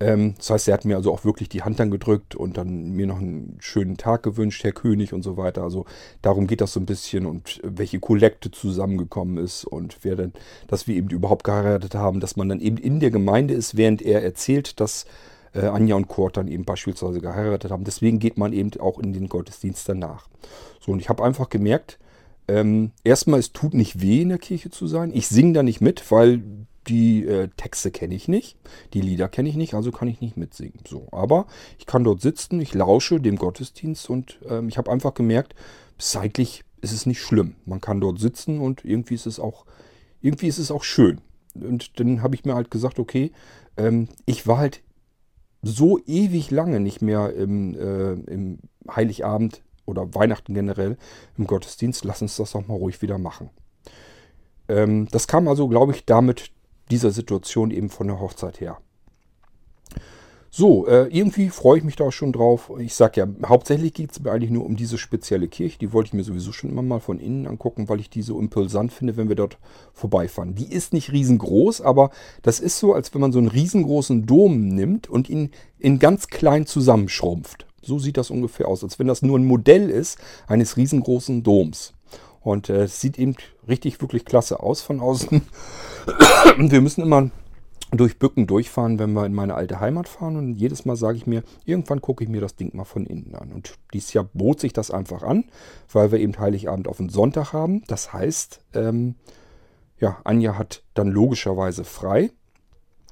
Ähm, das heißt, er hat mir also auch wirklich die Hand dann gedrückt und dann mir noch einen schönen Tag gewünscht, Herr König und so weiter. Also darum geht das so ein bisschen und welche Kollekte zusammengekommen ist und wer denn, dass wir eben überhaupt geheiratet haben, dass man dann eben in der Gemeinde ist, während er erzählt, dass äh, Anja und Kurt dann eben beispielsweise geheiratet haben. Deswegen geht man eben auch in den Gottesdienst danach. So, und ich habe einfach gemerkt, ähm, erstmal, es tut nicht weh, in der Kirche zu sein. Ich singe da nicht mit, weil die äh, Texte kenne ich nicht, die Lieder kenne ich nicht, also kann ich nicht mitsingen. So, aber ich kann dort sitzen, ich lausche dem Gottesdienst und ähm, ich habe einfach gemerkt, zeitlich ist es nicht schlimm. Man kann dort sitzen und irgendwie ist es auch, irgendwie ist es auch schön. Und dann habe ich mir halt gesagt, okay, ähm, ich war halt so ewig lange nicht mehr im, äh, im Heiligabend oder Weihnachten generell im Gottesdienst. Lass uns das doch mal ruhig wieder machen. Ähm, das kam also, glaube ich, damit dieser Situation eben von der Hochzeit her. So, äh, irgendwie freue ich mich da schon drauf. Ich sage ja, hauptsächlich geht es mir eigentlich nur um diese spezielle Kirche. Die wollte ich mir sowieso schon immer mal von innen angucken, weil ich die so impulsant finde, wenn wir dort vorbeifahren. Die ist nicht riesengroß, aber das ist so, als wenn man so einen riesengroßen Dom nimmt und ihn in ganz klein zusammenschrumpft. So sieht das ungefähr aus, als wenn das nur ein Modell ist eines riesengroßen Doms. Und äh, es äh, sieht eben richtig, wirklich klasse aus von außen. wir müssen immer durch Bücken durchfahren, wenn wir in meine alte Heimat fahren. Und jedes Mal sage ich mir, irgendwann gucke ich mir das Ding mal von innen an. Und dieses Jahr bot sich das einfach an, weil wir eben Heiligabend auf den Sonntag haben. Das heißt, ähm, ja, Anja hat dann logischerweise frei.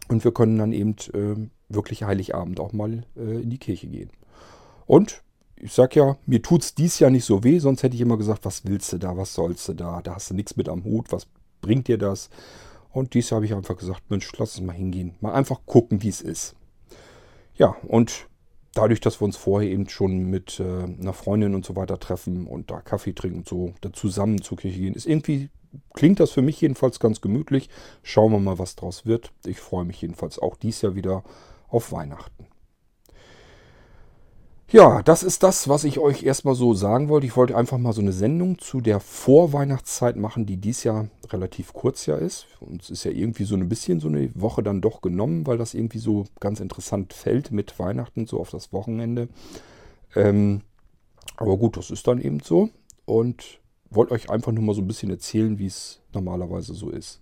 Und wir können dann eben äh, wirklich Heiligabend auch mal äh, in die Kirche gehen. Und ich sag ja, mir tut es dies Jahr nicht so weh, sonst hätte ich immer gesagt, was willst du da, was sollst du da, da hast du nichts mit am Hut, was bringt dir das? Und dies habe ich einfach gesagt, Mensch, lass es mal hingehen. Mal einfach gucken, wie es ist. Ja, und dadurch, dass wir uns vorher eben schon mit äh, einer Freundin und so weiter treffen und da Kaffee trinken und so, da zusammen zur Kirche gehen, ist irgendwie, klingt das für mich jedenfalls ganz gemütlich. Schauen wir mal, was draus wird. Ich freue mich jedenfalls auch dies Jahr wieder auf Weihnachten. Ja, das ist das, was ich euch erstmal so sagen wollte. Ich wollte einfach mal so eine Sendung zu der Vorweihnachtszeit machen, die dies Jahr relativ kurz ja ist. Uns ist ja irgendwie so ein bisschen so eine Woche dann doch genommen, weil das irgendwie so ganz interessant fällt mit Weihnachten, so auf das Wochenende. Ähm, aber gut, das ist dann eben so. Und wollte euch einfach nur mal so ein bisschen erzählen, wie es normalerweise so ist.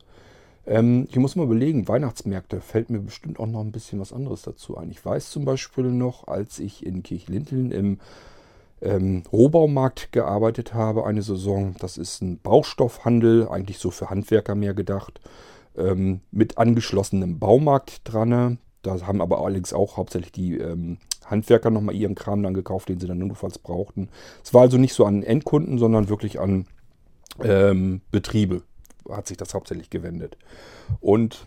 Ähm, ich muss mal überlegen, Weihnachtsmärkte fällt mir bestimmt auch noch ein bisschen was anderes dazu ein. Ich weiß zum Beispiel noch, als ich in Kirchlinteln im ähm, Rohbaumarkt gearbeitet habe, eine Saison, das ist ein Baustoffhandel, eigentlich so für Handwerker mehr gedacht, ähm, mit angeschlossenem Baumarkt dran. Da haben aber allerdings auch hauptsächlich die ähm, Handwerker nochmal ihren Kram dann gekauft, den sie dann notfalls brauchten. Es war also nicht so an Endkunden, sondern wirklich an ähm, Betriebe, hat sich das hauptsächlich gewendet. Und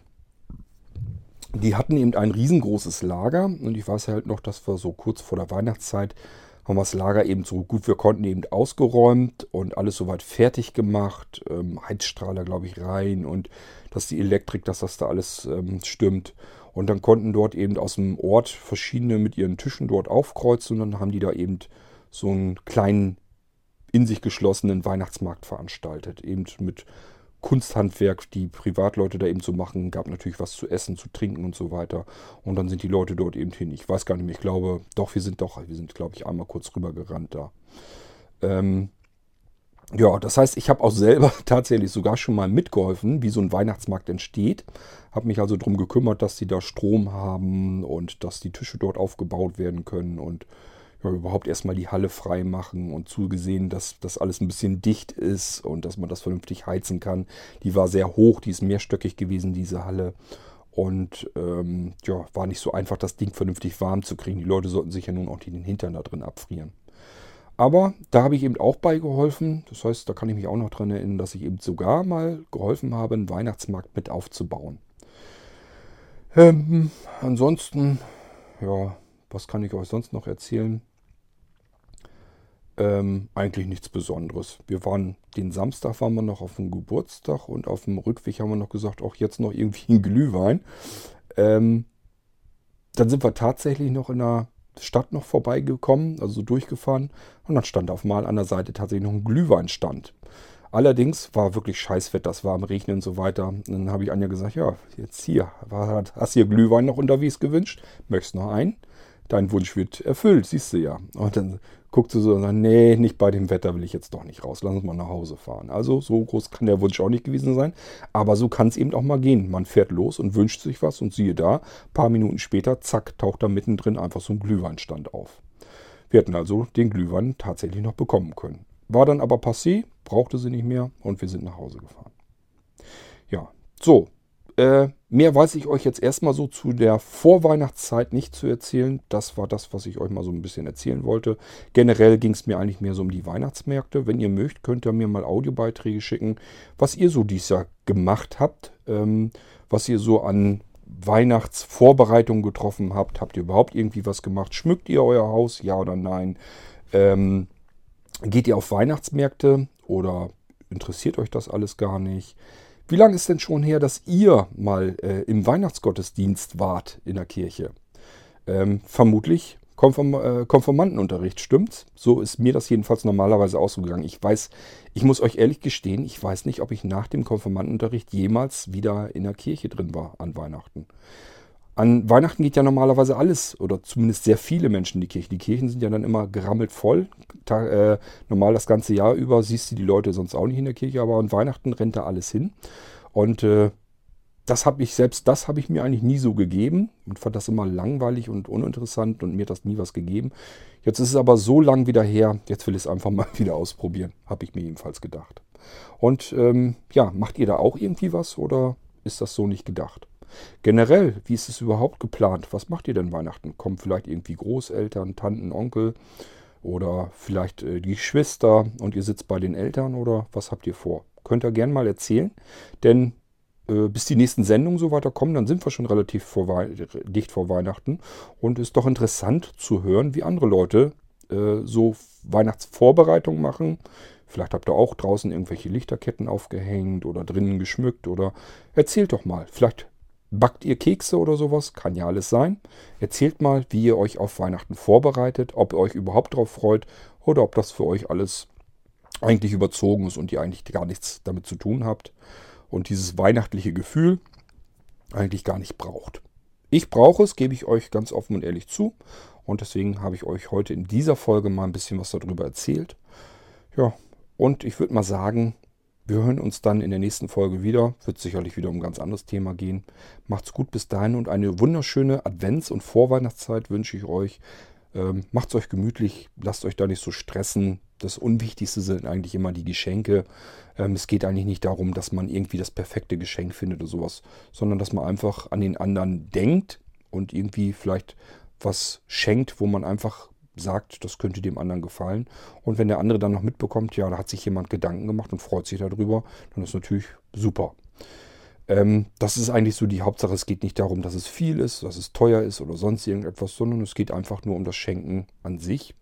die hatten eben ein riesengroßes Lager und ich weiß halt noch, dass wir so kurz vor der Weihnachtszeit haben wir das Lager eben so gut wir konnten eben ausgeräumt und alles soweit fertig gemacht. Ähm, Heizstrahler, glaube ich, rein und dass die Elektrik, dass das da alles ähm, stimmt. Und dann konnten dort eben aus dem Ort verschiedene mit ihren Tischen dort aufkreuzen und dann haben die da eben so einen kleinen in sich geschlossenen Weihnachtsmarkt veranstaltet. Eben mit Kunsthandwerk, die Privatleute da eben zu machen. Gab natürlich was zu essen, zu trinken und so weiter. Und dann sind die Leute dort eben hin. Ich weiß gar nicht mehr, ich glaube, doch, wir sind doch, wir sind, glaube ich, einmal kurz rübergerannt da. Ähm, ja, das heißt, ich habe auch selber tatsächlich sogar schon mal mitgeholfen, wie so ein Weihnachtsmarkt entsteht. Habe mich also darum gekümmert, dass sie da Strom haben und dass die Tische dort aufgebaut werden können und überhaupt erstmal die Halle frei machen und zugesehen, dass das alles ein bisschen dicht ist und dass man das vernünftig heizen kann. Die war sehr hoch, die ist mehrstöckig gewesen, diese Halle. Und ähm, ja, war nicht so einfach, das Ding vernünftig warm zu kriegen. Die Leute sollten sich ja nun auch den Hintern da drin abfrieren. Aber da habe ich eben auch beigeholfen. Das heißt, da kann ich mich auch noch dran erinnern, dass ich eben sogar mal geholfen habe, einen Weihnachtsmarkt mit aufzubauen. Ähm, ansonsten, ja, was kann ich euch sonst noch erzählen? Ähm, eigentlich nichts Besonderes. Wir waren den Samstag waren wir noch auf dem Geburtstag und auf dem Rückweg haben wir noch gesagt, auch jetzt noch irgendwie ein Glühwein. Ähm, dann sind wir tatsächlich noch in der Stadt noch vorbeigekommen, also so durchgefahren und dann stand auf mal an der Seite tatsächlich noch ein Glühweinstand. Allerdings war wirklich Scheißwetter, das war am Regnen und so weiter. Und dann habe ich Anja gesagt, ja, jetzt hier, hast du hier Glühwein noch unterwegs gewünscht? Möchtest noch einen? Dein Wunsch wird erfüllt, siehst du ja. Und dann guckt sie so und sagt, nee, nicht bei dem Wetter will ich jetzt doch nicht raus. Lass uns mal nach Hause fahren. Also so groß kann der Wunsch auch nicht gewesen sein. Aber so kann es eben auch mal gehen. Man fährt los und wünscht sich was und siehe da, paar Minuten später, zack, taucht da mittendrin einfach so ein Glühweinstand auf. Wir hätten also den Glühwein tatsächlich noch bekommen können. War dann aber passé, brauchte sie nicht mehr und wir sind nach Hause gefahren. Ja, so, äh, mehr weiß ich euch jetzt erstmal so zu der Vorweihnachtszeit nicht zu erzählen. Das war das, was ich euch mal so ein bisschen erzählen wollte. Generell ging es mir eigentlich mehr so um die Weihnachtsmärkte. Wenn ihr mögt, könnt ihr mir mal Audiobeiträge schicken, was ihr so dieses Jahr gemacht habt, ähm, was ihr so an Weihnachtsvorbereitungen getroffen habt. Habt ihr überhaupt irgendwie was gemacht? Schmückt ihr euer Haus? Ja oder nein? Ähm, geht ihr auf Weihnachtsmärkte oder interessiert euch das alles gar nicht? Wie lange ist denn schon her, dass ihr mal äh, im Weihnachtsgottesdienst wart in der Kirche? Ähm, vermutlich Konform äh, Konformantenunterricht, stimmt's? So ist mir das jedenfalls normalerweise ausgegangen. Ich weiß, ich muss euch ehrlich gestehen, ich weiß nicht, ob ich nach dem Konformantenunterricht jemals wieder in der Kirche drin war an Weihnachten. An Weihnachten geht ja normalerweise alles oder zumindest sehr viele Menschen in die Kirche. Die Kirchen sind ja dann immer gerammelt voll. Ta äh, normal das ganze Jahr über siehst du die Leute sonst auch nicht in der Kirche, aber an Weihnachten rennt da alles hin. Und äh, das habe ich, selbst das habe ich mir eigentlich nie so gegeben und fand das immer langweilig und uninteressant und mir hat das nie was gegeben. Jetzt ist es aber so lang wieder her, jetzt will ich es einfach mal wieder ausprobieren, habe ich mir jedenfalls gedacht. Und ähm, ja, macht ihr da auch irgendwie was oder ist das so nicht gedacht? Generell, wie ist es überhaupt geplant? Was macht ihr denn Weihnachten? Kommen vielleicht irgendwie Großeltern, Tanten, Onkel oder vielleicht äh, die Geschwister und ihr sitzt bei den Eltern oder was habt ihr vor? Könnt ihr gerne mal erzählen, denn äh, bis die nächsten Sendungen so weiter kommen, dann sind wir schon relativ vor dicht vor Weihnachten und ist doch interessant zu hören, wie andere Leute äh, so Weihnachtsvorbereitungen machen. Vielleicht habt ihr auch draußen irgendwelche Lichterketten aufgehängt oder drinnen geschmückt oder erzählt doch mal. Vielleicht Backt ihr Kekse oder sowas? Kann ja alles sein. Erzählt mal, wie ihr euch auf Weihnachten vorbereitet, ob ihr euch überhaupt darauf freut oder ob das für euch alles eigentlich überzogen ist und ihr eigentlich gar nichts damit zu tun habt und dieses weihnachtliche Gefühl eigentlich gar nicht braucht. Ich brauche es, gebe ich euch ganz offen und ehrlich zu. Und deswegen habe ich euch heute in dieser Folge mal ein bisschen was darüber erzählt. Ja, und ich würde mal sagen, wir hören uns dann in der nächsten Folge wieder. Wird sicherlich wieder um ein ganz anderes Thema gehen. Macht's gut bis dahin und eine wunderschöne Advents- und Vorweihnachtszeit wünsche ich euch. Ähm, macht's euch gemütlich, lasst euch da nicht so stressen. Das Unwichtigste sind eigentlich immer die Geschenke. Ähm, es geht eigentlich nicht darum, dass man irgendwie das perfekte Geschenk findet oder sowas, sondern dass man einfach an den anderen denkt und irgendwie vielleicht was schenkt, wo man einfach sagt, das könnte dem anderen gefallen. Und wenn der andere dann noch mitbekommt, ja, da hat sich jemand Gedanken gemacht und freut sich darüber, dann ist natürlich super. Ähm, das ist eigentlich so die Hauptsache. Es geht nicht darum, dass es viel ist, dass es teuer ist oder sonst irgendetwas, sondern es geht einfach nur um das Schenken an sich.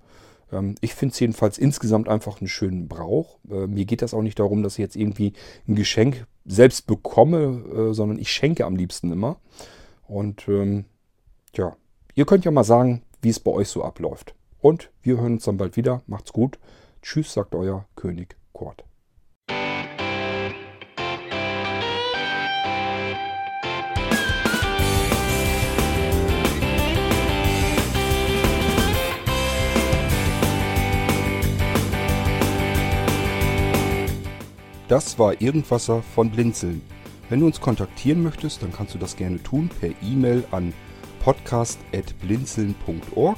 Ähm, ich finde es jedenfalls insgesamt einfach einen schönen Brauch. Äh, mir geht das auch nicht darum, dass ich jetzt irgendwie ein Geschenk selbst bekomme, äh, sondern ich schenke am liebsten immer. Und ähm, ja, ihr könnt ja mal sagen, wie es bei euch so abläuft. Und wir hören uns dann bald wieder. Macht's gut. Tschüss, sagt euer König Kurt. Das war Irgendwasser von Blinzeln. Wenn du uns kontaktieren möchtest, dann kannst du das gerne tun per E-Mail an podcast.blinzeln.org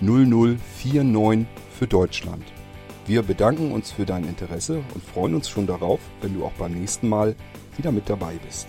0049 für Deutschland. Wir bedanken uns für dein Interesse und freuen uns schon darauf, wenn du auch beim nächsten Mal wieder mit dabei bist.